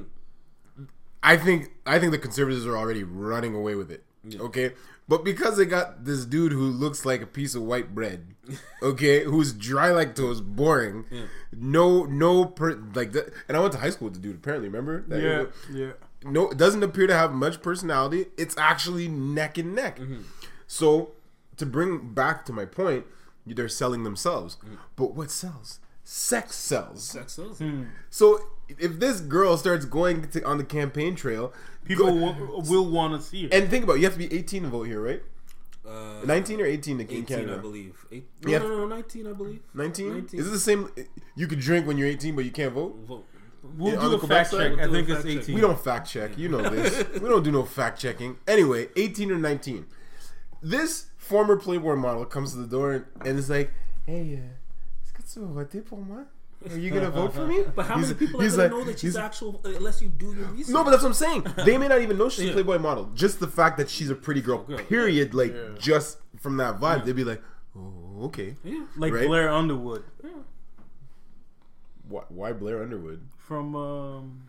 I think I think the conservatives are already running away with it. Okay, but because they got this dude who looks like a piece of white bread, okay, who's dry like toast, boring, no, no, per, like, that, and I went to high school with the dude. Apparently, remember? That- Yeah, yeah. no, it doesn't appear to have much personality. It's actually neck and neck. Mm-hmm. So, to bring back to my point, they're selling themselves. Mm-hmm. But what sells? Sex sells. Sex sells. Hmm. So, if this girl starts going to, on the campaign trail, People go- will, will want to see it. and think about it, you have to be 18 to vote here, right? Uh, 19 or 18 in 18, Canada? I believe. Eight, no, Yeah. no, no, no, 19, I believe. 19? 19. Is it the same? You could drink when you're 18, but you can't vote? Vote. we'll on do the a Quebec fact side, check. we'll I do a think it's fact check. 18. We don't fact check. You know this. we don't do no fact checking. Anyway, 18 or 19. This former Playboy model comes to the door and, and is like, hey, uh, est-ce que tu vas voter pour moi? Are you going to vote for me? But how He's- many people are gonna like- know that she's actual unless you do your research? No, but that's what I'm saying. They may not even know she's a Playboy model. Just the fact that she's a pretty girl, Girl. period. Like, just from that vibe, they'd be like, oh, okay. yeah. like right? Blair Underwood Why, why Blair Underwood? from. Um,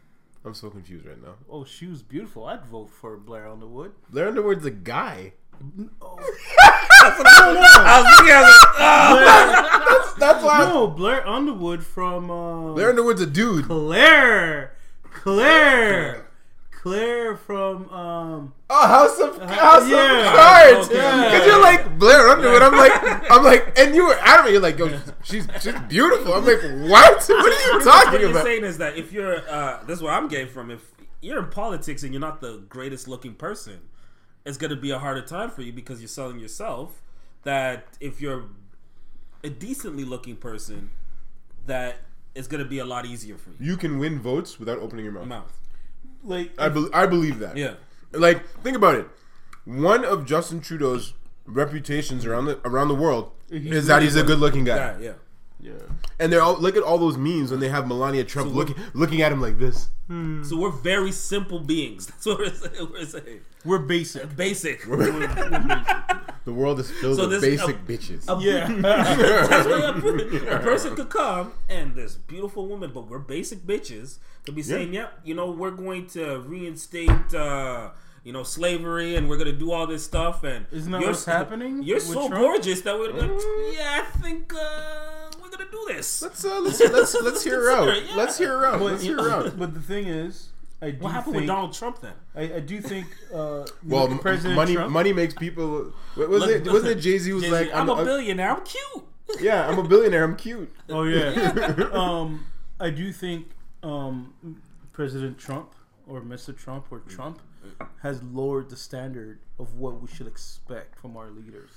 I'm so confused right now. oh, she was beautiful. I'd vote for Blair Underwood. Blair Underwood's a guy. I was looking at it. Ah! That's why. No, Blair Underwood from uh, Blair Underwood's a dude. Claire, Claire, Claire from um. Oh, House of House yeah. of Cards. Okay. Because you're like Blair Underwood. I'm like, I'm like, and you were adamant. You're like, yo, she's she's beautiful. I'm like, what? What are you talking about? What talking you're about? saying is that if you're, uh, this is where I'm getting from. If you're in politics and you're not the greatest looking person, it's going to be a harder time for you because you're selling yourself. That if you're a decently looking person, that it's going to be a lot easier for you. You can win votes without opening your mouth. Mouth. Like I, be- I believe that. Yeah. Like, think about it. One of Justin Trudeau's reputations around the around the world is that he's a good looking guy. Yeah. Yeah. Yeah. And they're all look at all those memes when they have Melania Trump So looking looking at him like this. So we're very simple beings. That's what we're saying. We're saying. We're basic. Basic. The world is filled So with basic uh, bitches. a- Yeah. That's why a, a person could come and this beautiful woman, but we're basic bitches, could be saying, "Yep, you know, we're going to reinstate, uh, you know, slavery, and we're going to do all this stuff." And Isn't that you're what's happening You're so Trump? gorgeous that we're like, yeah, I think uh, we're going to do this. let's uh, let's let's let's hear her out. Yeah. Let's hear her out. Let's hear her out. but the thing is, I do What happened think, with Donald Trump then? I, I do think uh, Well, well, President money Trump, money makes people. What was Look- it? Wasn't it Jay Z was Jay-Z, like, I'm, I'm, a billionaire. I'm cute. yeah, I'm a billionaire. I'm cute. Oh yeah. um, I do think um, President Trump or Mr. Trump or Trump has lowered the standard of what we should expect from our leaders.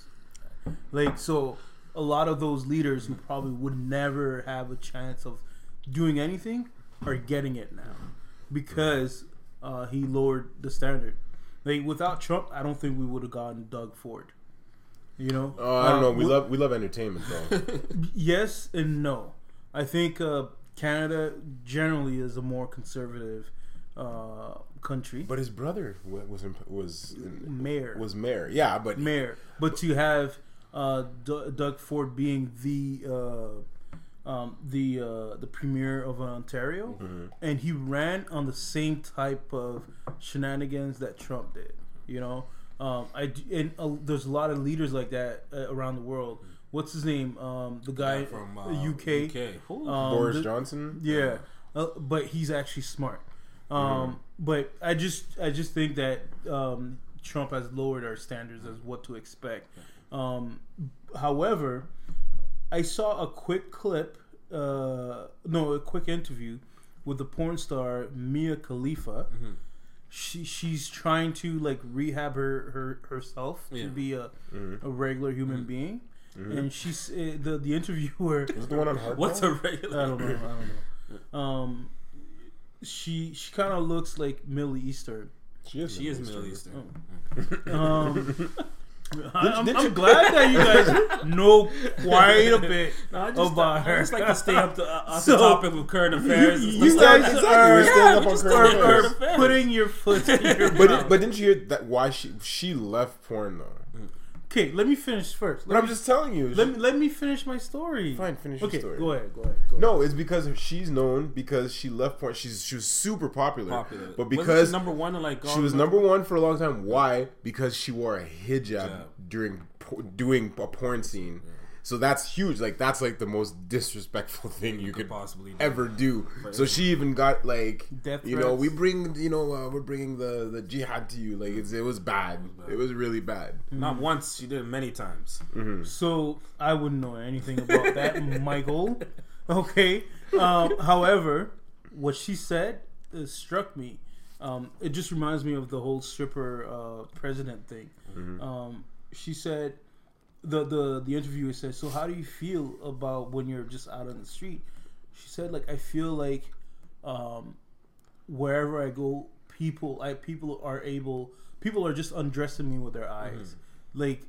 Like so, a lot of those leaders who probably would never have a chance of doing anything are getting it now because uh, he lowered the standard. Like without Trump, I don't think we would have gotten Doug Ford. You know, Oh, I don't know. Uh, We love we love entertainment though. Yes and no. I think uh, Canada generally is a more conservative uh, country. but his brother was imp- was mayor, was mayor. Yeah, but mayor, but to have uh, D- Doug Ford being the uh, um, the uh, the premier of Ontario, Mm-hmm. and he ran on the same type of shenanigans that Trump did. You know, um, I and uh, there's a lot of leaders like that uh, around the world. What's his name? Um, the guy from uh, UK. UK. Um, Boris the- Johnson. Yeah, uh, but he's actually smart. Um, But I just I just think that um, Trump has lowered our standards as what to expect. Um, however, I saw a quick clip, uh, no, a quick interview with the porn star Mia Khalifa. She she's trying to like rehab her, her herself Yeah. to be a, a regular human being, and she's uh, the the interviewer. Was it the one on Hardball? What's a regular? don't know. I don't know. Um, she she kind of looks like Middle Eastern. She is. She is Middle Middle Eastern. Eastern. Um, I, am did I'm you- glad that you guys know quite a bit No, I just, about I her. just like to stay up to uh, off So, the topic of current affairs. and you stuff. guys Exactly, are we're staying up on current affairs. current affairs. putting your foot in your But mouth. but didn't you hear that why she she left porn though? Okay, let me finish first. But Let I'm just telling you. let me let me finish my story. Fine, finish your Okay, story. go ahead. Go ahead. Go ahead. No, it's because she's known because she left porn. She's she was super popular, popular. but because she number one like she was number one for a long time. Why? Because she wore a hijab Hijab. during doing a porn scene. So that's huge. Like that's like the most disrespectful thing you could possibly do. ever do. So she even got like Death you know we bring you know uh, we're bringing the the jihad to you. Like it's, it was bad. It was really bad. Not once. She did it many times. So I wouldn't know anything about that, Michael. Okay. Um, however, what she said uh, struck me. Um, it just reminds me of the whole stripper uh, president thing. Um, she said, the, the the interviewer said, "So how do you feel about when you're just out on the street?" She said, "Like I feel like um, wherever I go, people I people are able people are just undressing me with their eyes. Like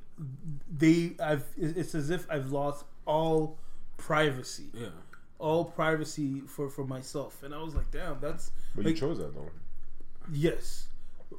they I've it's as if I've lost all privacy. Yeah. All privacy for for myself. And I was like, damn, that's But like you chose that though. yes.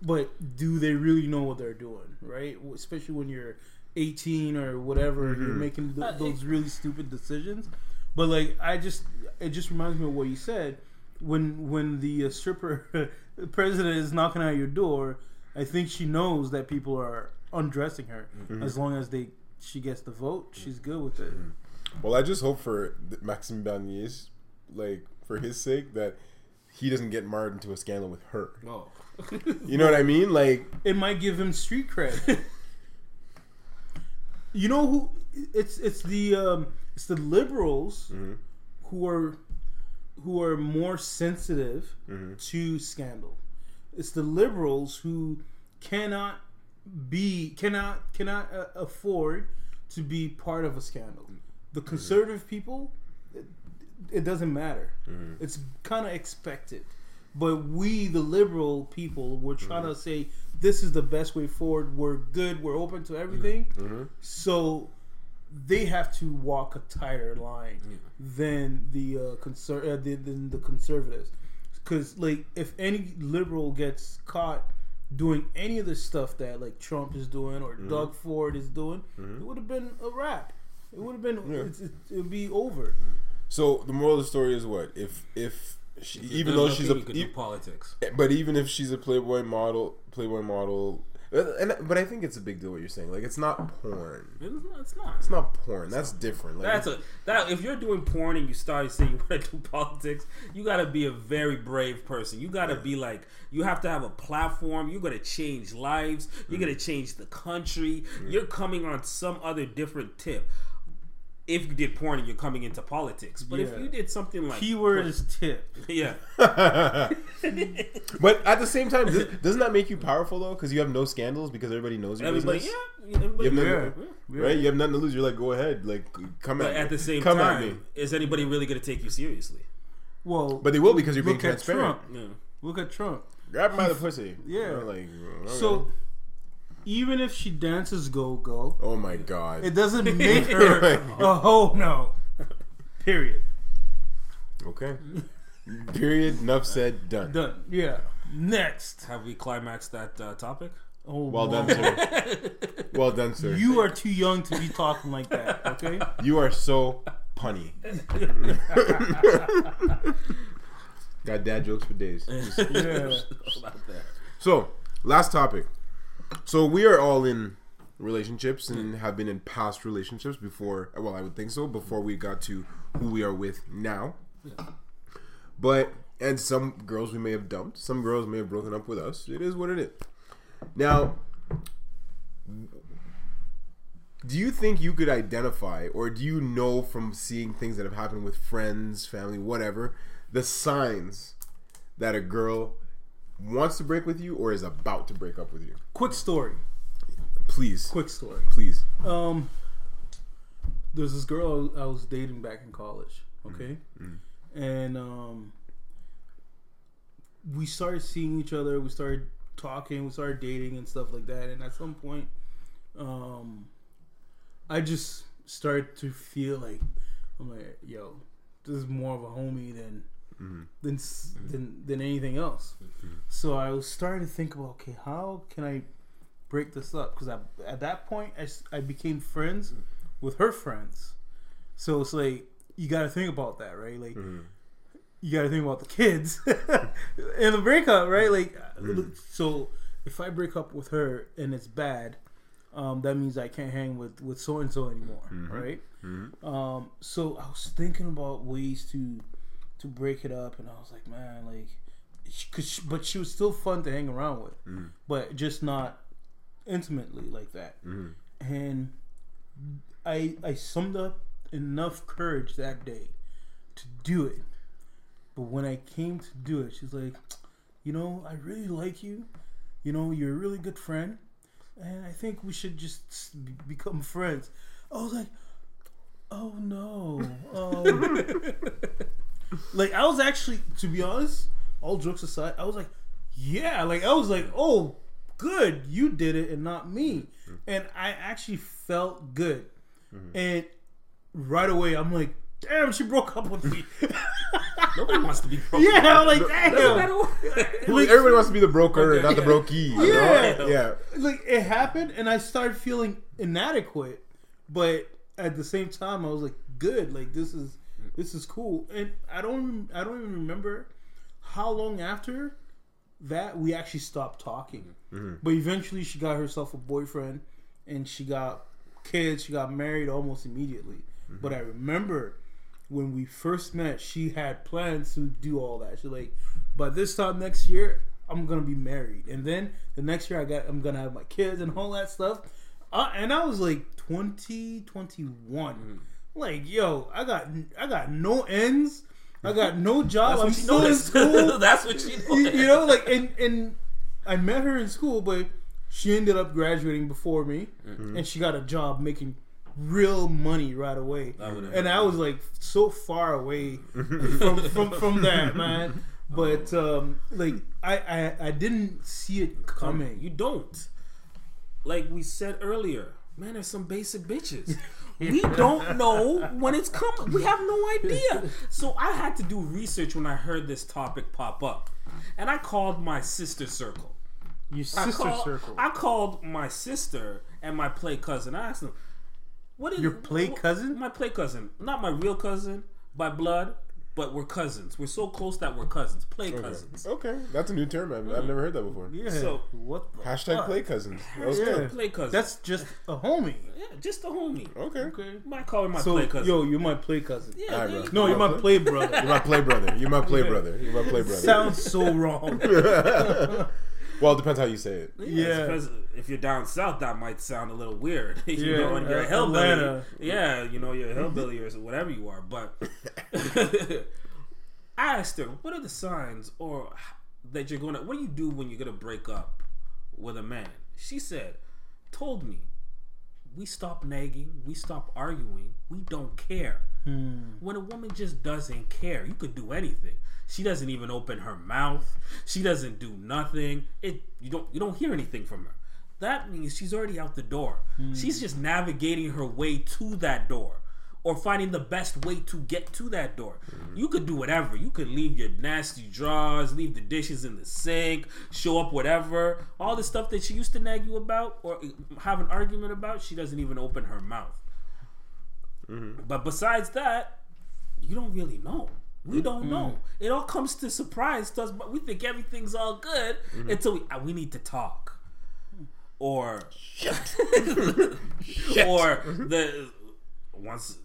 But do they really know what they're doing, right? Especially when you're 18 or whatever, you're mm-hmm. making th- uh, those really stupid decisions. But like, I just it just reminds me of what you said when when the uh, stripper president is knocking at your door. I think she knows that people are undressing her. Mm-hmm. As long as they she gets the vote, she's good with it. Mm-hmm. Well, I just hope for th- Maxime Bernier's, like for his sake, that he doesn't get marred into a scandal with her. Oh. You know what I mean? Like, It might give him street cred. you know who? It's it's the um, it's the liberals who are who are more sensitive to scandal. It's the liberals who cannot be cannot cannot uh, afford to be part of a scandal. The conservative people, it, it doesn't matter. It's kind of expected. But we, the liberal people, we're trying to say this is the best way forward. We're good. We're open to everything. So they have to walk a tighter line than the uh, conser- uh, than, than the conservatives. Because like if any liberal gets caught doing any of the stuff that like Trump is doing or Mm-hmm. Doug Ford is doing, it would have been a wrap. It would have been. Yeah. It would be over. So the moral of the story is what? If if she, even though she's a, e- politics. but even if she's a Playboy model, Playboy model, uh, and but I think it's a big deal what you're saying. Like it's not porn. It's not. It's not. It's not porn. That's different. Like, That's a that if you're doing porn and you start saying you want to do politics, you got to be a very brave person. You got to be like you have to have a platform. You're gonna change lives. You're mm-hmm. gonna change the country. You're coming on some other different tip. If you did porn and you're coming into politics, but if you did something like Keyword is tip. yeah, but at the same time, does, doesn't that make you powerful though? Because you have no scandals because everybody knows your everybody business. yeah, everybody, You have nothing, Yeah. right? You have nothing to lose. You're like, go ahead, like come at. But at, at me. the same come at me. time, is anybody really gonna take you seriously? Well, But they will because you're being look at transparent. Trump. Yeah. Look at Trump. Grab him by the pussy. Yeah. Like okay. So even if she dances go go, oh my god. it doesn't make her a hoe. No. Period. okay. Period. Enough said. Done. Done. Yeah. Next. Have we climaxed that uh, topic? Oh, Well wow. done, sir. well done, sir. You are too young to be talking like that. Okay. You are so punny. Got dad jokes for days. Yeah. So, last topic. So we are all in relationships and have been in past relationships before. Well, I would think so before we got to who we are with now. But and some girls we may have dumped. Some girls may have broken up with us. It is what it is. Now, do you think you could identify, or do you know from seeing things that have happened with friends, family, whatever, the signs that a girl wants to break with you or is about to break up with you? Quick story. Please, Quick story. please. Um, there's this girl I was dating back in college. Okay, and um, we started seeing each other. We started talking. We started dating and stuff like that. And at some point, um, I just started to feel like I'm like, yo, this is more of a homie than Mm-hmm. than s mm-hmm. than than anything else. Mm-hmm. So I was starting to think about, okay, how can I break this up? Because at that point, I became friends with her friends. So it's like you got to think about that, right? Like you got to think about the kids and the breakup, right? Like uh, so, if I break up with her and it's bad, um, that means I can't hang with with so and so anymore, right? Um, so I was thinking about ways to to break it up, and I was like, man, like, cause she, but she was still fun to hang around with, but just not intimately like that. And I I summed up enough courage that day to do it. But when I came to do it, she's like, you know, I really like you. You know, you're a really good friend, and I think we should just become friends. I was like, oh no. Um, like I was actually, to be honest, all jokes aside, I was like, yeah, like I was like, oh, good, you did it and not me, mm-hmm. and I actually felt good, mm-hmm. and right away I'm like, damn, she broke up with me. Nobody wants to be broken. yeah, I'm like damn. Like, Everybody wants to be the broker, Okay, not the brokey. Yeah. know? yeah. like it happened and I started feeling inadequate, but at the same time I was like, good, like this is this is cool. And I don't I don't even remember how long after that we actually stopped talking. Mm-hmm. But eventually she got herself a boyfriend and she got kids, she got married almost immediately. Mm-hmm. But I remember when we first met, she had plans to do all that. She's like, by this time next year, I'm gonna be married, and then the next year I got I'm gonna have my kids and all that stuff. Uh, and I was like 20, 21. Mm-hmm. Like, yo, I got I got no ends. I got no job. I'm still in school. That's what she you, noticed. you know, like and and I met her in school, but she ended up graduating before me, and she got a job making real money right away. And I was like so far away from from, from that man. But um, like I, I I didn't see it coming. You don't. Like we said earlier, man, there's some basic bitches. We don't know when it's coming. We have no idea. So I had to do research when I heard this topic pop up. And I called my sister circle. Your I sister called, circle. I called my sister and my play cousin. I asked them, "What is Your play cousin? My play cousin, not my real cousin by blood, but we're cousins. We're so close that we're cousins. Play cousins. Okay, that's a new term. I've, I've never heard that before. yeah. So- what the Hashtag fuck? play cousins. That was Yeah. Play cousin. That's just a homie. yeah, just a homie. Okay. Okay. Might call her my So play cousin. yo, you're my play cousin. yeah, Alright, bro. you No, you're my play brother. You're my play brother. You're my play brother. You're my play brother. Sounds so wrong. well, it depends how you say it. Yeah. because if you're down south, that might sound a little weird. you Yeah, know, and you're a hillbilly. Atlanta. Yeah, you know, you're a hillbilly or whatever you are. But I asked her, what are the signs or that you're gonna? What do you do when you're gonna break up with a man? She said, told me, we stop nagging, we stop arguing, we don't care. Hmm. When a woman just doesn't care, you could do anything. She doesn't even open her mouth. She doesn't do nothing. It you don't you don't hear anything from her. That means she's already out the door. Hmm. She's just navigating her way to that door or finding the best way to get to that door. Hmm. You could do whatever. You could leave your nasty drawers, leave the dishes in the sink, show up whatever. All the stuff that she used to nag you about or have an argument about, she doesn't even open her mouth. Mm-hmm. But besides that, you don't really know. We mm-hmm. don't know. Mm-hmm. It all comes to surprise to us, but we think everything's all good until we uh, we need to talk. Or or the once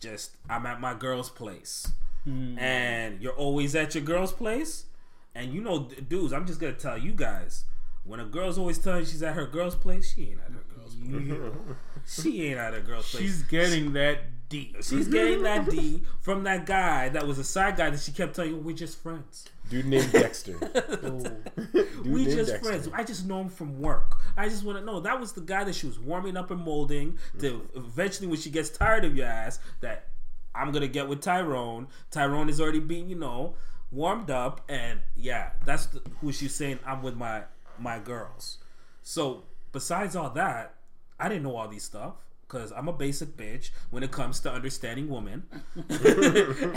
just I'm at my girl's place. Mm. And you're always at your girl's place? And you know dudes I'm just gonna tell you guys. When a girl's always telling you she's at her girl's place she ain't at her girl's place she ain't out of girl's place She's getting that D. She's mm-hmm. getting that D from that guy that was a side guy that she kept telling you we're just friends. Dude named Dexter. Oh, Dude we named just Dexter. friends. I just know him from work. I just want to know that was the guy that she was warming up and molding to eventually when she gets tired of your ass that I'm gonna get with Tyrone. Tyrone is already being you know warmed up and yeah, that's the, who she's saying I'm with my my girls. So besides all that, I didn't know all these stuff because I'm a basic bitch when it comes to understanding women.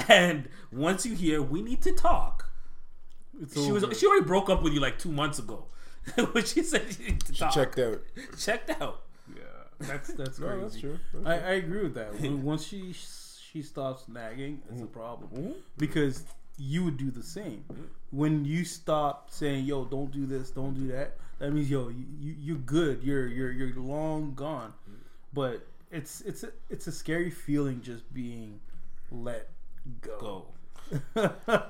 and once you hear we need to talk, it's she was she already broke up with you like two months ago. when she said she needed to talk. Checked out. Checked out. Yeah, that's that's No, crazy. that's true. That's I, I agree with that. When- Once she she stops nagging, it's a problem because you would do the same. When you stop saying, "Yo, don't do this, don't do that," that means yo, you, you you're good. You're you're you're long gone. But it's it's a it's a scary feeling just being let go. Go.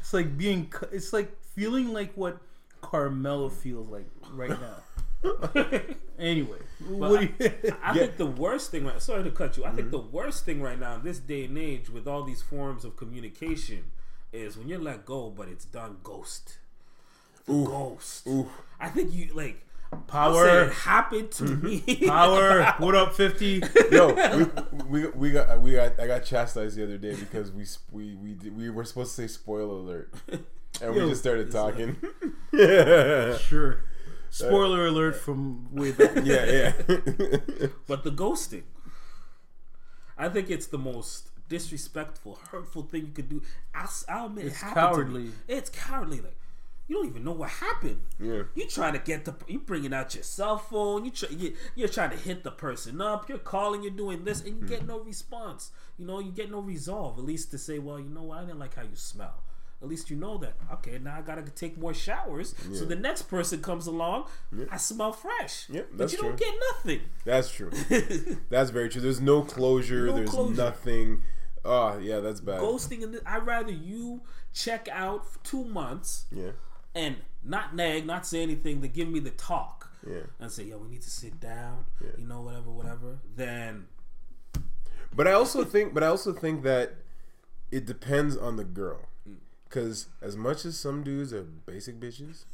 it's like being. It's like feeling like what Carmelo feels like right now. Anyway, what do you? I think the worst thing right sorry to cut you. I Mm-hmm. think the worst thing right now in this day and age with all these forms of communication is when you're let go but it's done ghost. The ghost. I think you like Power. it happened to mm-hmm. me. Power. What up, fifty? Yo, we, we, we got we got I got chastised the other day because we we we did, we were supposed to say spoiler alert, and we Yo, just started talking. yeah, Sure. Spoiler alert from way back. yeah, yeah. But the ghosting, I think it's the most disrespectful, hurtful thing you could do. I'll, I'll admit It's it happened to me. cowardly. It's cowardly. Like you don't even know what happened. Yeah. You trying to get the you bringing out your cell phone. You, try, you you're trying to hit the person up. You're calling. You're doing this, and you get hmm. no response. You know, you get no resolve. At least to say, well, you know what, I didn't like how you smell. At least you know that. Okay, now I gotta take more showers. So the next person comes along, I smell fresh. Yeah, but that's you don't get nothing. That's true. That's very true. There's no closure. No there's closure. nothing. Oh yeah, that's bad. ghosting in this, I'd rather you check out for two months Yeah, and not nag, not say anything, to give me the talk yeah. and say, "Yo, we need to sit down," you know, whatever, whatever. Then But I also think, but I also think that it depends on the girl, mm. because as much as some dudes are basic bitches,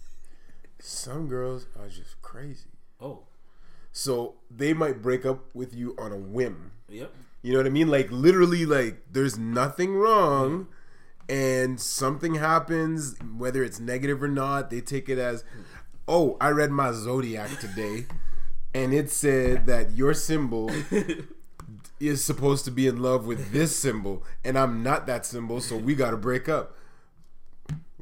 some girls are just crazy. oh, So they might break up with you on a whim. yep, You know what I mean? Like literally, like there's nothing wrong, and something happens, whether it's negative or not. They take it as, oh, I read my zodiac today, and it said that your symbol is supposed to be in love with this symbol, and I'm not that symbol, so we got to break up.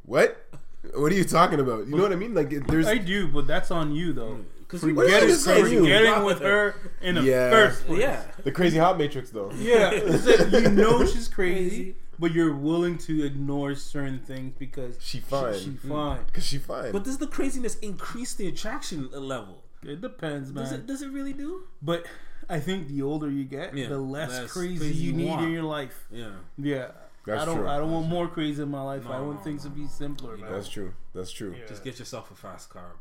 What? What are you talking about? You know what I mean? Like, there's I do, but that's on you though. Because For you What getting, is for this on you? getting with her in the Yeah. first place. Yeah. the crazy hot matrix though. Yeah, it's like you know she's crazy, but you're willing to ignore certain things because She fine. She, mm. fine. Cause she fine. But does the craziness increase the attraction level? It depends, man. Does it? Does it really do? but I think the older you get, Yeah, the less, less crazy, crazy you you need want. in your life. Yeah. Yeah, That's I don't. true. I don't want more crazy in my life. I No, want things to be simpler. Man. That's true. That's true. Yeah. Just get yourself a fast car,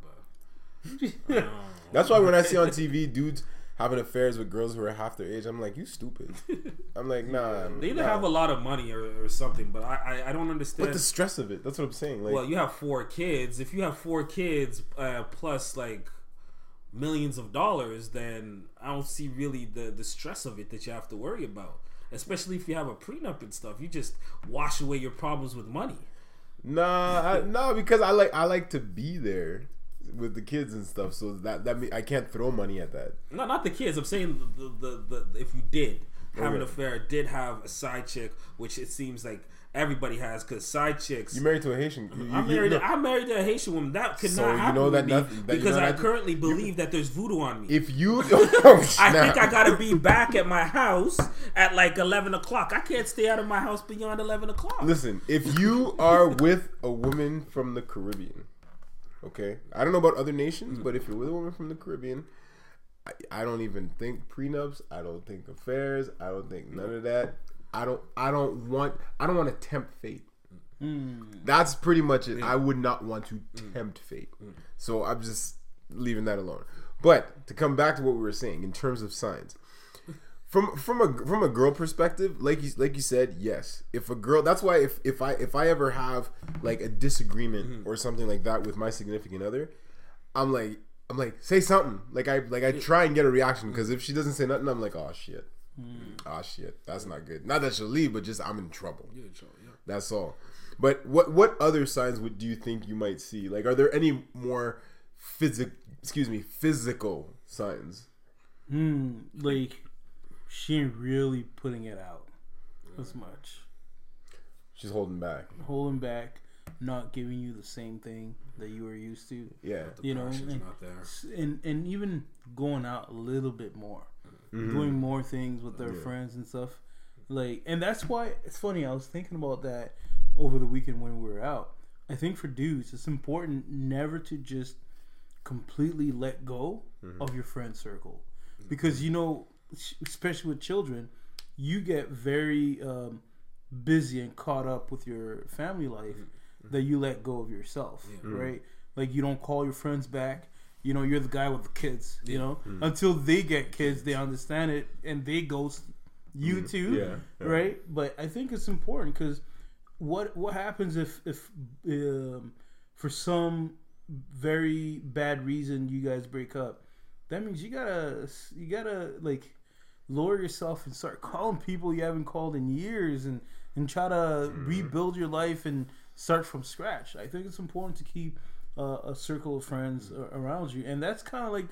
That's why when I see on TV dudes having affairs with girls who are half their age, I'm like, you stupid. I'm like, nah. they either nah. have a lot of money or, or something. But I, I, I don't understand. But the stress of it. That's what I'm saying. Like, well, you have four kids. If you have four kids uh, plus like millions of dollars, then I don't see really the the stress of it that you have to worry about. Especially if you have a prenup and stuff, you just wash away your problems with money. Nah, I, nah, because I like I like to be there with the kids and stuff. So that that me- I can't throw money at that. No, not the kids. I'm saying the the, the, the if you did have an Okay. affair, did have a side chick, which it seems like everybody has, because side chicks. You married to a Haitian. You, I'm you- married. I'm married to a Haitian woman. That could So not you happen know that nothing- that you because know I currently believe that there's voodoo on me. if you, oh, I think I gotta be back at my house at like eleven o'clock. I can't stay out of my house beyond eleven o'clock. Listen, if you are with a woman from the Caribbean, okay, I don't know about other nations, mm. but if you're with a woman from the Caribbean, I, I don't even think prenups. I don't think affairs. I don't think none mm. of that. I don't. I don't want. I don't want to tempt fate. Mm. That's pretty much it. I would not want to tempt fate. So I'm just leaving that alone. But to come back to what we were saying in terms of signs, from from a from a girl perspective, like you like you said, yes. If a girl, that's why if if I if I ever have like a disagreement hmm. or something like that with my significant other, I'm like I'm like say something. Like I like I try and get a reaction because if she doesn't say nothing, I'm like oh shit, oh shit, that's not good. Not that she'll leave, but just I'm in trouble. Yeah, That's all. But what what other signs would do you think you might see? Like, are there any more physic excuse me physical signs? Hmm, like she ain't really putting it out as much, She's holding back. holding back, not giving you the same thing that you were used to. Yeah. You know, Passion's and, not there. and and even going out a little bit more, mm-hmm. doing more things with their friends and stuff. Like, and that's why it's funny. I was thinking about that over the weekend when we were out. I think for dudes, it's important never to just completely let go mm-hmm. of your friend circle because you know, especially with children, you get very um, busy and caught up with your family life mm-hmm. Mm-hmm. that you let go of yourself, mm-hmm. right? Like you don't call your friends back. You know, you're the guy with the kids. You know, until they get kids, they understand it and they ghost you too, Yeah, yeah. right? But I think it's important because what what happens if if um, for some very bad reason you guys break up? That means you gotta you gotta like lower yourself and start calling people you haven't called in years and and try to rebuild your life and start from scratch. I think it's important to keep uh, a circle of friends around you, and that's kind of like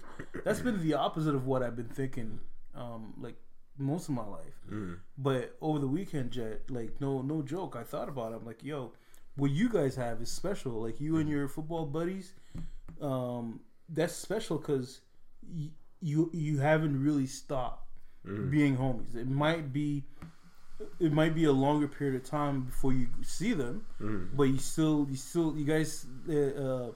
that's been the opposite of what I've been thinking, um, like most of my life. But over the weekend, Jet, like no no joke, I thought about it. I'm like, yo, what you guys have is special. Like you and your football buddies, um, that's special because y- you you haven't really stopped being homies. It might be it might be a longer period of time before you see them, but you still you still you guys uh, uh,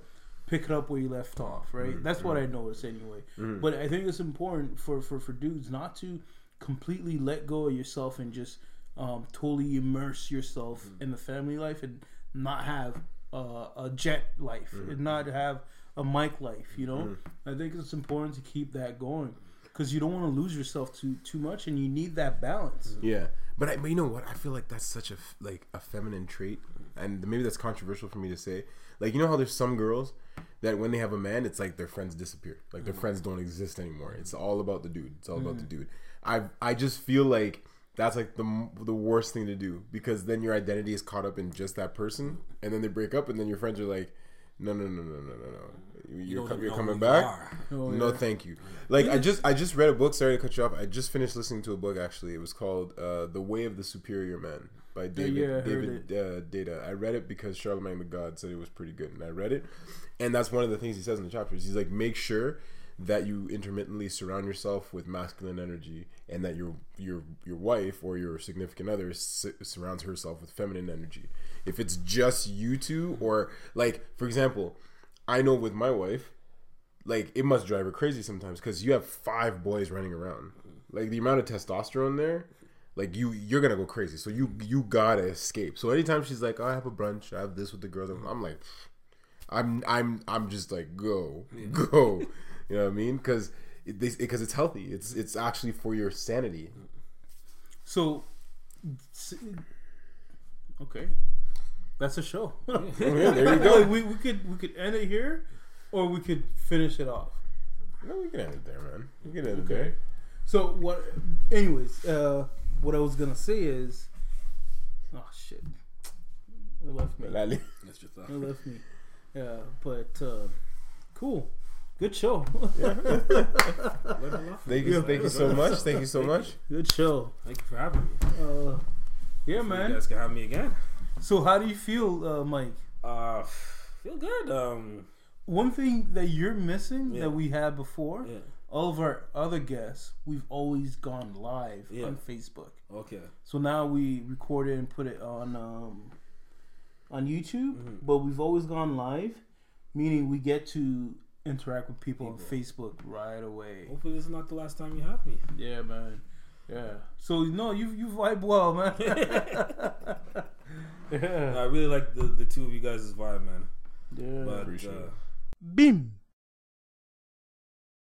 pick it up where you left off, right? That's what I noticed anyway. But I think it's important for, for for dudes not to completely let go of yourself and just um, totally immerse yourself in the family life and not have uh, a jet life and not have a mic life. You know, I think it's important to keep that going because you don't want to lose yourself too too much, and you need that balance. Yeah, but I, but you know what? I feel like that's such a like a feminine trait, and maybe that's controversial for me to say. Like you know how there's some girls that when they have a man, it's like their friends disappear, like their mm. friends don't exist anymore. It's all about the dude. It's all about the mm. dude. I I just feel like that's like the the worst thing to do because then your identity is caught up in just that person, and then they break up, and then your friends are like, No, no, no, no, no, no, no. You You're, don't co- even you're coming back. Oh, No, yeah. thank you. Like I just I just read a book. Sorry to cut you off. I just finished listening to a book. Actually, it was called uh, "The Way of the Superior Man" by David yeah, heard David uh, Deida. I read it because Charlemagne the God said it was pretty good, and I read it. And that's one of the things he says in the chapters. He's like, make sure that you intermittently surround yourself with masculine energy, and that your your your wife or your significant other s- surrounds herself with feminine energy. If it's just you two, or like for example, I know with my wife like it must drive her crazy sometimes because you have five boys running around. Like the amount of testosterone there, like you you're gonna go crazy. So you you gotta escape. So anytime she's like, oh, I have a brunch, I have this with the girls, I'm like, I'm I'm I'm just like go go, you know what I mean? Because because it's healthy. It's it's actually for your sanity. So, okay, that's a show. Yeah, there you go. Like, we, we could we could end it here, or we could finish it off. No, we can end it there, man. We can end it there. So what? Anyways, uh, what I was gonna say is, oh shit, it left me. That's your thought. It left me. Yeah, but uh, cool, good show. Thank you, thank you so much. Thank you so much. good show. Thank you for having me. Uh, yeah, You man. guys can have me again. So how do you feel, uh, Mike? Uh, feel good. Um, One thing that you're missing Yeah. that we had before, yeah. all of our other guests, we've always gone live Yeah. on Facebook. Okay. So now we record it and put it on um, on YouTube, Mm-hmm. but we've always gone live, meaning we get to interact with people, on Facebook right away. Hopefully, this is not the last time you have me. Yeah, man. Yeah. So no, you you vibe well, man. yeah. I really like the, the two of you guys' vibe, man. Yeah. But Appreciate uh, it. Bim.